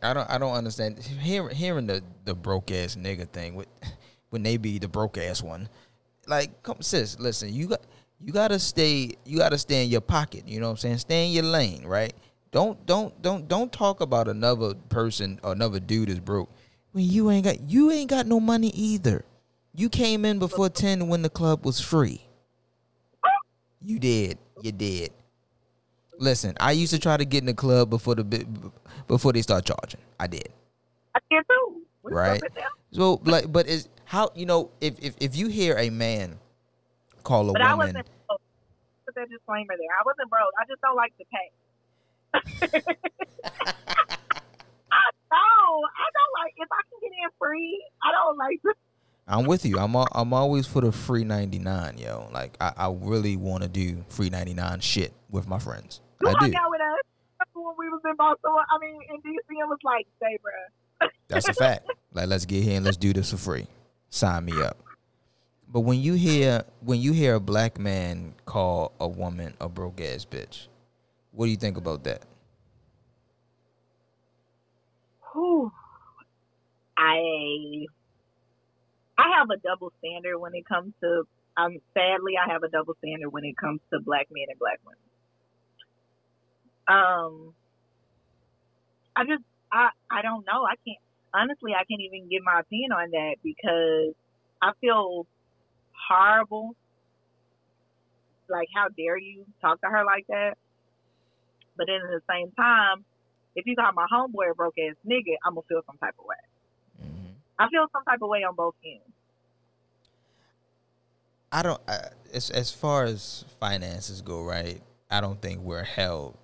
I don't, I don't understand. Hearing, hearing the the broke ass nigga thing with when they be the broke ass one, like, come sis, listen, you got you gotta stay, you gotta stay in your pocket. You know what I'm saying? Stay in your lane, right? Don't don't don't don't talk about another person or another dude is broke when you ain't got you ain't got no money either. You came in before ten when the club was free. You did. You did. Listen, I used to try to get in the club before the before they start charging. I did. I can too. We Right. So like, but is how you know if if if you hear a man call a But I wasn't broke. Put that disclaimer there. I wasn't broke. I just don't like to pay. I don't. I don't like if I can get in free. I don't like to. I'm with you. I'm al- I'm always for the free ninety nine, yo. Like I, I really want to do free ninety nine shit with my friends. You I hung do. out with us when we was in Boston. I mean, in DC, and was like, "Say, bruh." That's a fact. Like let's get here and let's do this for free. Sign me up. But when you hear when you hear a black man call a woman a broke ass bitch, what do you think about that? Whew. I I have a double standard when it comes to um sadly I have a double standard when it comes to black men and black women. Um I just I I don't know. I can't honestly I can't even give my opinion on that because I feel horrible. Like how dare you talk to her like that? But then at the same time, if you got my homeboy a broke ass nigga, I'm gonna feel some type of way. Mhm. I feel some type of way on both ends. I don't. I, as as far as finances go, right? I don't think we're held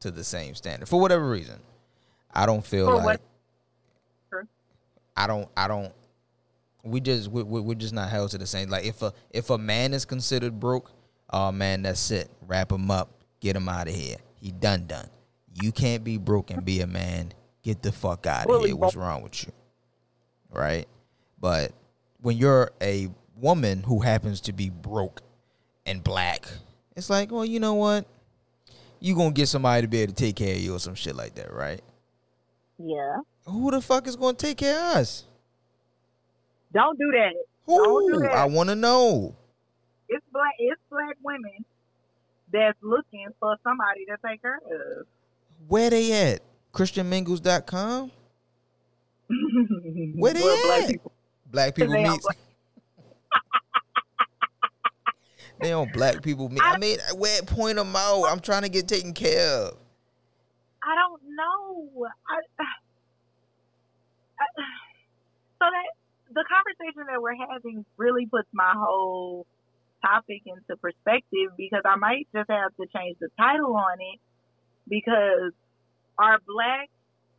to the same standard for whatever reason. I don't feel For like. what- I don't. I don't. We just we, we we're just not held to the same. Like if a if a man is considered broke, oh man, that's it. Wrap him up. Get him out of here. He done done. You can't be broke and be a man. Get the fuck out of here. What's wrong with you? Right? But when you're a woman who happens to be broke and black, it's like, well, you know what? You gonna get somebody to be able to take care of you or some shit like that, right? Yeah. Who the fuck is gonna take care of us? Don't do that. Don't do Who? that. I wanna know. It's black it's black women that's looking for somebody to take care of. Where they at? ChristianMingles.com? Where they Well, black at? people- Black people They meet. they on black people meet. I mean, where point them out? I'm trying to get taken care of. I don't know. I, I, so that the conversation that we're having really puts my whole topic into perspective because I might just have to change the title on it because are black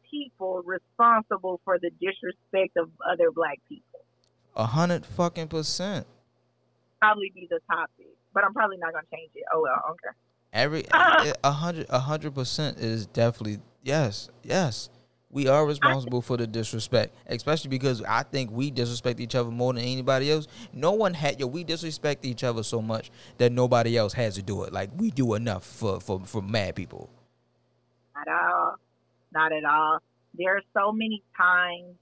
people responsible for the disrespect of other black people? A hundred fucking percent. Probably be the topic, but I'm probably not gonna change it. Oh well, okay. Every a hundred a hundred percent is definitely yes, yes. We are responsible for the disrespect, especially because I think we disrespect each other more than anybody else. No one had yo, we disrespect each other so much that nobody else has to do it. Like we do enough for for for mad people. Not at all. Not at all. There are so many times.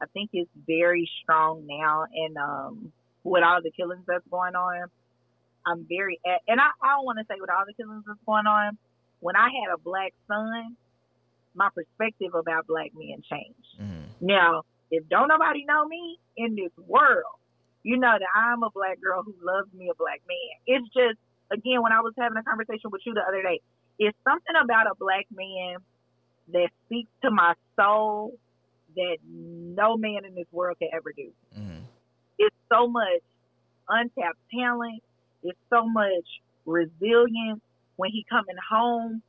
I think it's very strong now, and um, with all the killings that's going on, I'm very and I, I don't want to say with all the killings that's going on. When I had a black son, my perspective about black men changed. Mhm. Now, if don't nobody know me in this world, you know that I'm a black girl who loves me a black man. It's just again when I was having a conversation with you the other day, it's something about a black man that speaks to my soul that no man in this world can ever do. Mhm. It's so much untapped talent. It's so much resilience when he coming home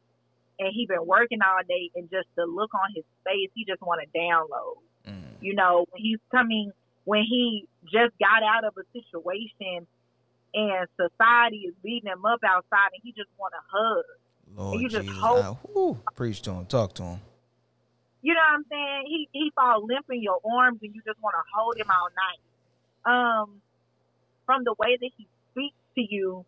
and he been working all day and just the look on his face, he just want to download. Mhm. You know, when he's coming, when he just got out of a situation and society is beating him up outside and he just want to hug. Lord you just hope- I- whew, preach to him, talk to him. You know what I'm saying? He he fall limp in your arms and you just want to hold him all night. Um, from the way that he speaks to you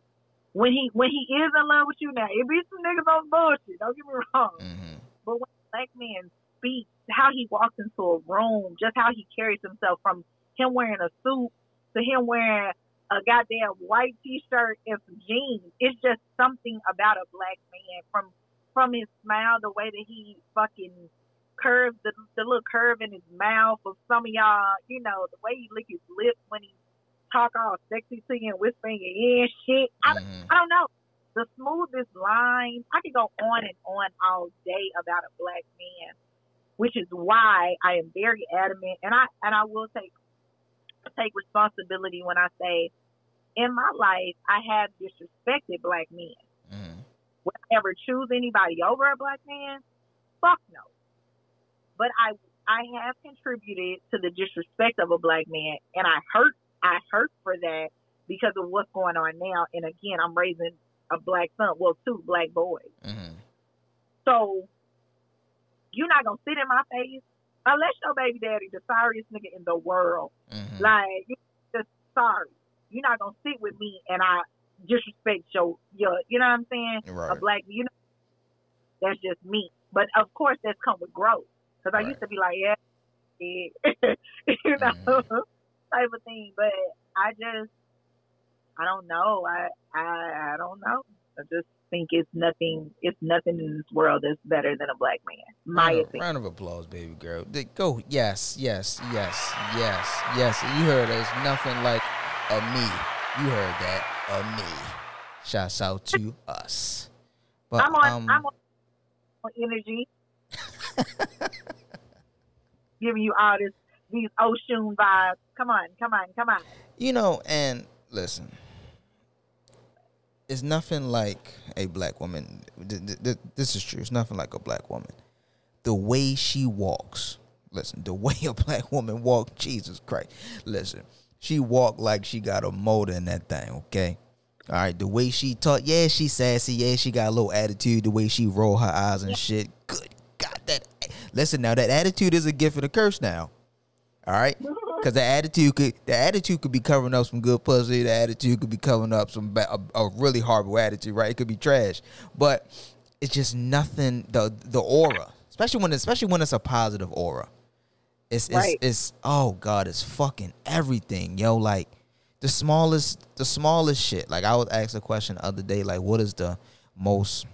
when he when he is in love with you. Now it be some niggas on bullshit. Don't get me wrong. hmm But when a black man speaks, how he walks into a room, just how he carries himself from him wearing a suit to him wearing a goddamn white t-shirt and some jeans. It's just something about a black man from from his smile, the way that he fucking curves the the little curve in his mouth. Of some of y'all, you know, the way he lick his lips when he talk all sexy to you and whisper in your ear and shit. I, Mhm. I don't know. The smoothest line. I could go on and on all day about a black man, which is why I am very adamant, and I and I will take take responsibility when I say, in my life, I have disrespected black men. Mm-hmm. Would I ever choose anybody over a black man? Fuck no. But I I have contributed to the disrespect of a black man, and I hurt I hurt for that because of what's going on now. And again, I'm raising a black son, well, two black boys. Mhm. So you're not gonna sit in my face unless your baby daddy the sorriest nigga in the world. Mhm. Like you just sorry. You're not gonna sit with me and I disrespect your your you know what I'm saying? A black you know that's just me. But of course that's come with growth. Because I Right. used to be like, yeah, you know, type of thing. But I just, I don't know. I, I, I don't know. I just think it's nothing. It's nothing in this world that's better than a black man. My round, of, round of applause, baby girl. Go. Yes, yes, yes, yes, yes. You heard there's nothing like a me. You heard that. A me. Shouts out to us. But I'm on. um, I'm on energy. Giving you all this these ocean vibes. Come on, come on, come on. You know, and listen, it's nothing like a black woman. th- th- th- This is true. It's nothing like a black woman. The way she walks. Listen, the way a black woman walks, Jesus Christ. Listen, she walk like she got a motor in that thing, okay? All right, the way she talk, yeah, she sassy, yeah, she got a little attitude. The way she roll her eyes and shit, good God, that. Listen, now that attitude is a gift and a curse now. All right, mm-hmm. Because the attitude could the attitude could be covering up some good pussy. The attitude could be covering up some ba- a, a really horrible attitude, right? It could be trash, but it's just nothing. The the aura, especially when especially when it's a positive aura. It's it's, Right. it's oh god, it's fucking everything, yo. Like the smallest the smallest shit. Like I was asked a question the other day, like what is the most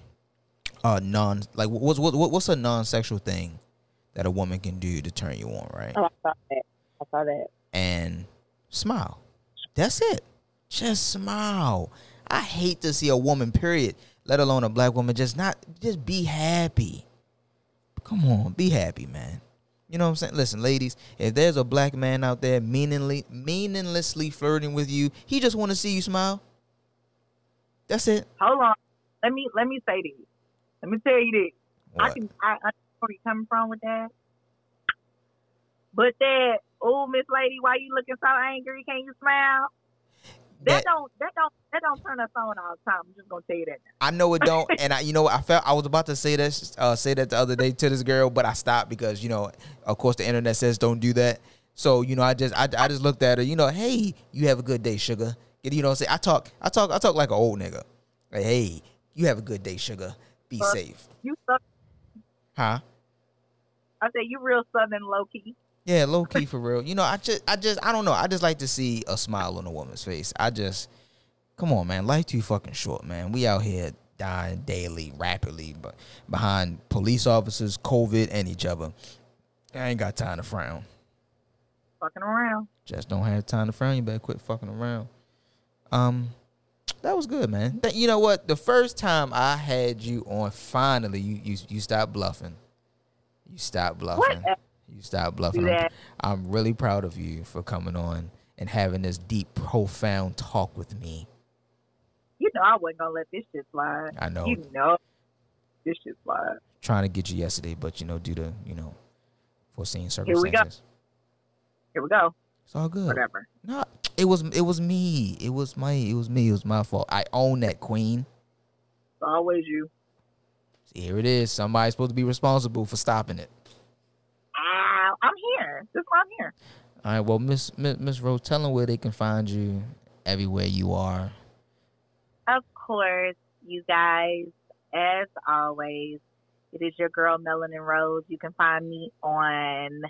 uh non like what's what, what what's a non sexual thing that a woman can do to turn you on, right? Oh, I saw that. I and smile. That's it. Just smile. I hate to see a woman, period, let alone a black woman, just not just be happy. Come on, be happy, man. You know what I'm saying? Listen, ladies, if there's a black man out there meaningly, meaninglessly flirting with you, he just want to see you smile. That's it. Hold on. Let me let me say this. Let me tell you this. I can I understand where you're coming from with that. But that, oh Miss Lady, why you looking so angry? Can you smile? That- That, don't that don't that don't turn us on all the time. I'm just gonna tell you that. Now. I know it don't, and I, you know, I felt I was about to say this uh, say that the other day to this girl, but I stopped because you know, of course, the internet says don't do that. So you know, I just, I, I just looked at her. You know, hey, you have a good day, sugar. You know, what I'm saying I talk, I talk, I talk like an old nigga. Like, hey, you have a good day, sugar. Be Uh, safe, You suck. huh? I say you real southern low key. Yeah, low key for real. You know, I just, I just, I don't know. I just like to see a smile on a woman's face. I just, come on, man. Life too fucking short, man. We out here dying daily, rapidly, but behind police officers, COVID, and each other. I ain't got time to frown. Fucking around. Just don't have time to frown. You better quit fucking around. Um, that was good, man. Th- You know what? The first time I had you on, finally, you you you stopped bluffing. You stopped bluffing. What? You stop bluffing. Do I'm. I'm really proud of you for coming on and having this deep, profound talk with me. You know I wasn't gonna let this shit slide. I know, You know this shit slide. trying to get you yesterday, but you know, due to you know, foreseen we go. circumstances, Here we go. it's all good. Whatever. No, it was it was me. It was my it was me. It was my fault. I own that queen. It's always you. Here it is. Somebody's supposed to be responsible for stopping it. Ow, I'm here. That's why I'm here. All right. Well, Miss Miss, Miss Rose, tell them where they can find you everywhere you are. Of course, you guys, as always, it is your girl Melanin Rose. You can find me on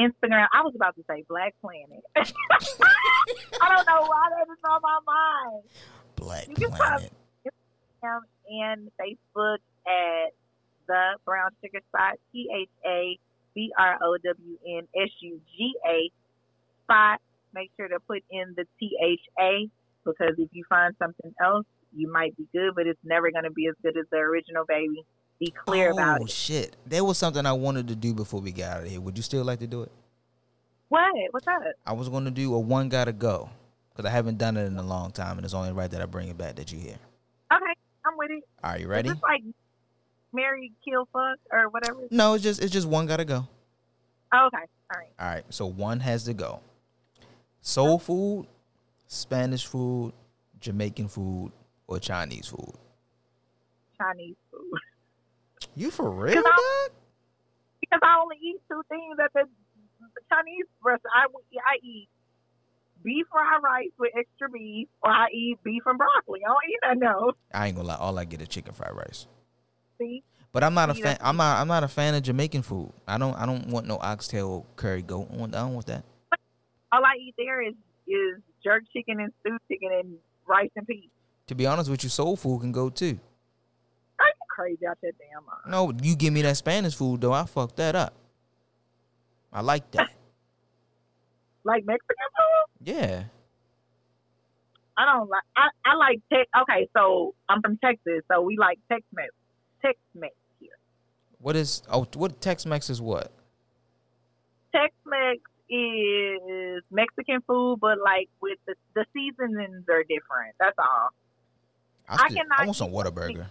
Instagram. I was about to say Black Planet. I don't know why that is on my mind. Black You can Planet. Instagram and Facebook at the Brown Sugar Spot. T H A B R O W N S U G A spot. Make sure to put in the T H A because if you find something else, you might be good, but it's never going to be as good as the original, baby. Be clear oh about it. shit! There was something I wanted to do before we got out of here. Would you still like to do it? What? What's up? I was going to do a one gotta go because I haven't done it in a long time, and it's only right that I bring it back that you hear. Okay, I'm with it. Are you ready? this like Mary Kill Fuck or whatever? No, it's just it's just one gotta go. Oh, okay, all right. All right, so one has to go. Soul food, Spanish food, Jamaican food, or Chinese food. Chinese food. You for real, Cause I- because I only eat two things at the, Chinese restaurant. I, I eat beef fried rice with extra beef, or I eat beef and broccoli. I don't eat nothing else. I ain't gonna lie. All I get is chicken fried rice. See, But I'm not a fan. I'm not. I'm not a fan of Jamaican food. I don't. I don't want no oxtail curry goat. I, want, I don't want that. All I eat there is is jerk chicken and stew chicken and rice and peas. To be honest with you, soul food can go too. Are you crazy out that damn mind? No, you give me that Spanish food though. I fuck that up. I like that. Like Mexican food? Yeah. I don't like. I, I like Tex. Okay, so I'm from Texas, so we like Tex Mex. Tex Mex here. What is? Oh, what Tex-Mex is what? Tex Mex is Mexican food, but like with the the seasonings are different. That's all. I, I cannot I want some Whataburger.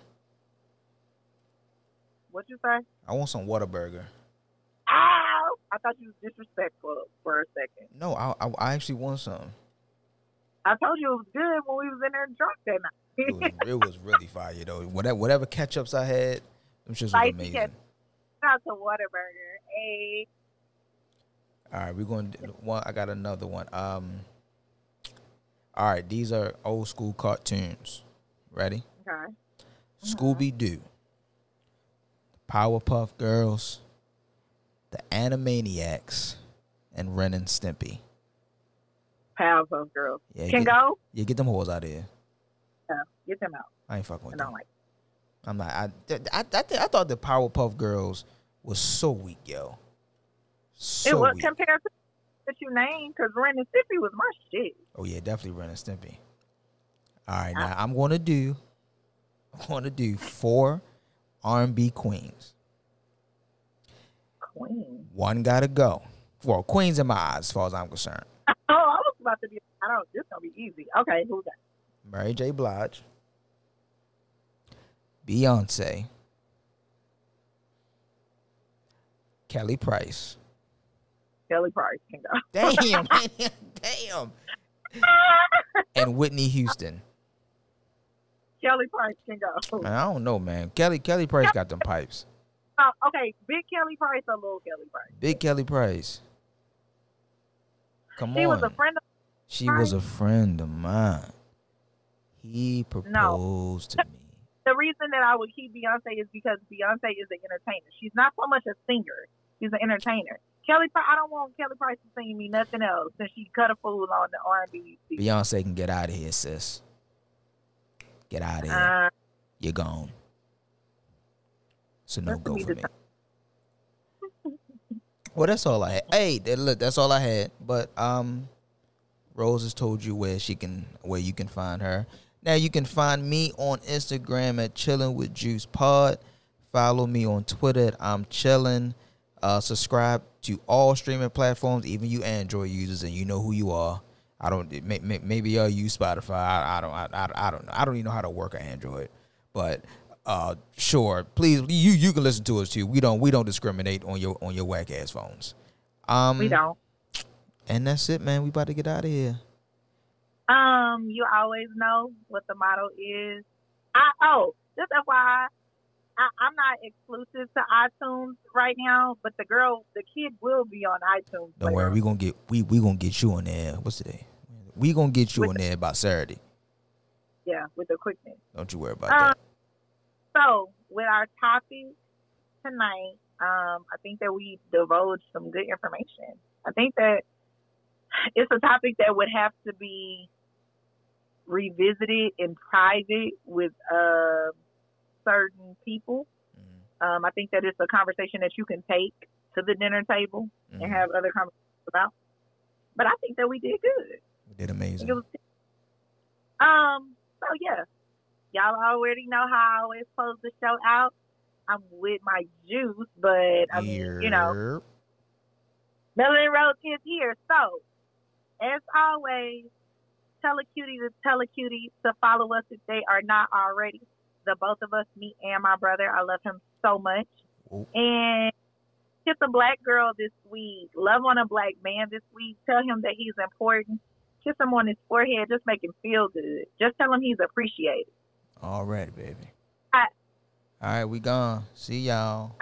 What you say? I want some Whataburger. Ow! I thought you was disrespectful for a second. No, I, I I actually want some. I told you it was good when we was in there drunk that It was, it was really fire though. Whatever whatever ketchups I had, them shits was Spicy amazing. ketchup. Out to Whataburger. Hey, All right, we're going to one. I got another one. Um. All right, these are old school cartoons. Ready? okay. Scooby Doo, Powerpuff Girls, the Animaniacs, and Ren and Stimpy. Powerpuff Girls. Yeah, Can get, go? yeah, get them hoes out of here. Get them out. I ain't fucking with them. like I'm not. I I I, thi- I thought the Powerpuff Girls was so weak, yo. So it was weak. compared to that you named because Ren and Stimpy was my shit. Oh yeah, definitely Ren and Stimpy. All right, now I'm gonna do. I'm gonna do four R&B queens. Queen. One gotta go. Well, queens in my eyes, as far as I'm concerned. Oh, I was about to be. I don't. This gonna be easy. Okay, who's that? Mary J. Blige, Beyonce, Kelly Price. Kelly Price can go. Damn, damn. And Whitney Houston. Kelly Price can go. Man, I don't know, man. Kelly Kelly Price got them pipes. Oh, okay, big Kelly Price or little Kelly Price? Big Kelly Price. Come She on. was a friend of. she was a friend of mine. He proposed to me. The reason that I would keep Beyonce is because Beyonce is an entertainer. She's not so much a singer. She's an entertainer. Kelly Price. I don't want Kelly Price to sing me nothing else since she cut a fool on the R and B. Beyonce can get out of here, sis. Get out of here. Uh, You're gone. So no go for me. Well, that's all I had. Hey, look, that's all I had. But um, Rose has told you where she can, where you can find her. Now you can find me on Instagram at Chillin' with Juice Pod. Follow me on Twitter at I'm Chillin'. Uh, subscribe to all streaming platforms, even you Android users, and you know who you are. I don't. May, may, maybe y'all use Spotify. I, I don't. I, I, I don't know. I don't even know how to work an Android, but uh, sure. Please, you you can listen to us too. We don't we don't discriminate on your on your whack ass phones. Um, we don't. And that's it, man. We about to get out of here. Um, you always know what the motto is. I oh, just FYI, I, I'm not exclusive to iTunes right now, but the girl, the kid, will be on iTunes. Don't later worry, we gonna get we we gonna get you on there. What's today? We gonna get you With on there by Saturday. yeah, with the quickness. Don't you worry about Um, that. So, with our topic tonight, um, I think that we divulged some good information. I think that it's a topic that would have to be revisited in private with uh, certain people. Mhm, Um, I think that it's a conversation that you can take to the dinner table mhm. and have other conversations about. But I think that we did good. We did amazing. was um. So yeah, y'all already know how I always close the show out. I'm with my juice, but I mean, you know, Yep. Melanin Rose is here. So, as always, tell a cutie to tell a cutie to follow us if they are not already. The both of us, me and my brother, I love him so much. Whoop. And kiss a black girl this week. Love on a black man this week. Tell him that he's important. Kiss him on his forehead. Just make him feel good. Just tell him he's appreciated. All right, baby. All right. All right, we gone. See y'all.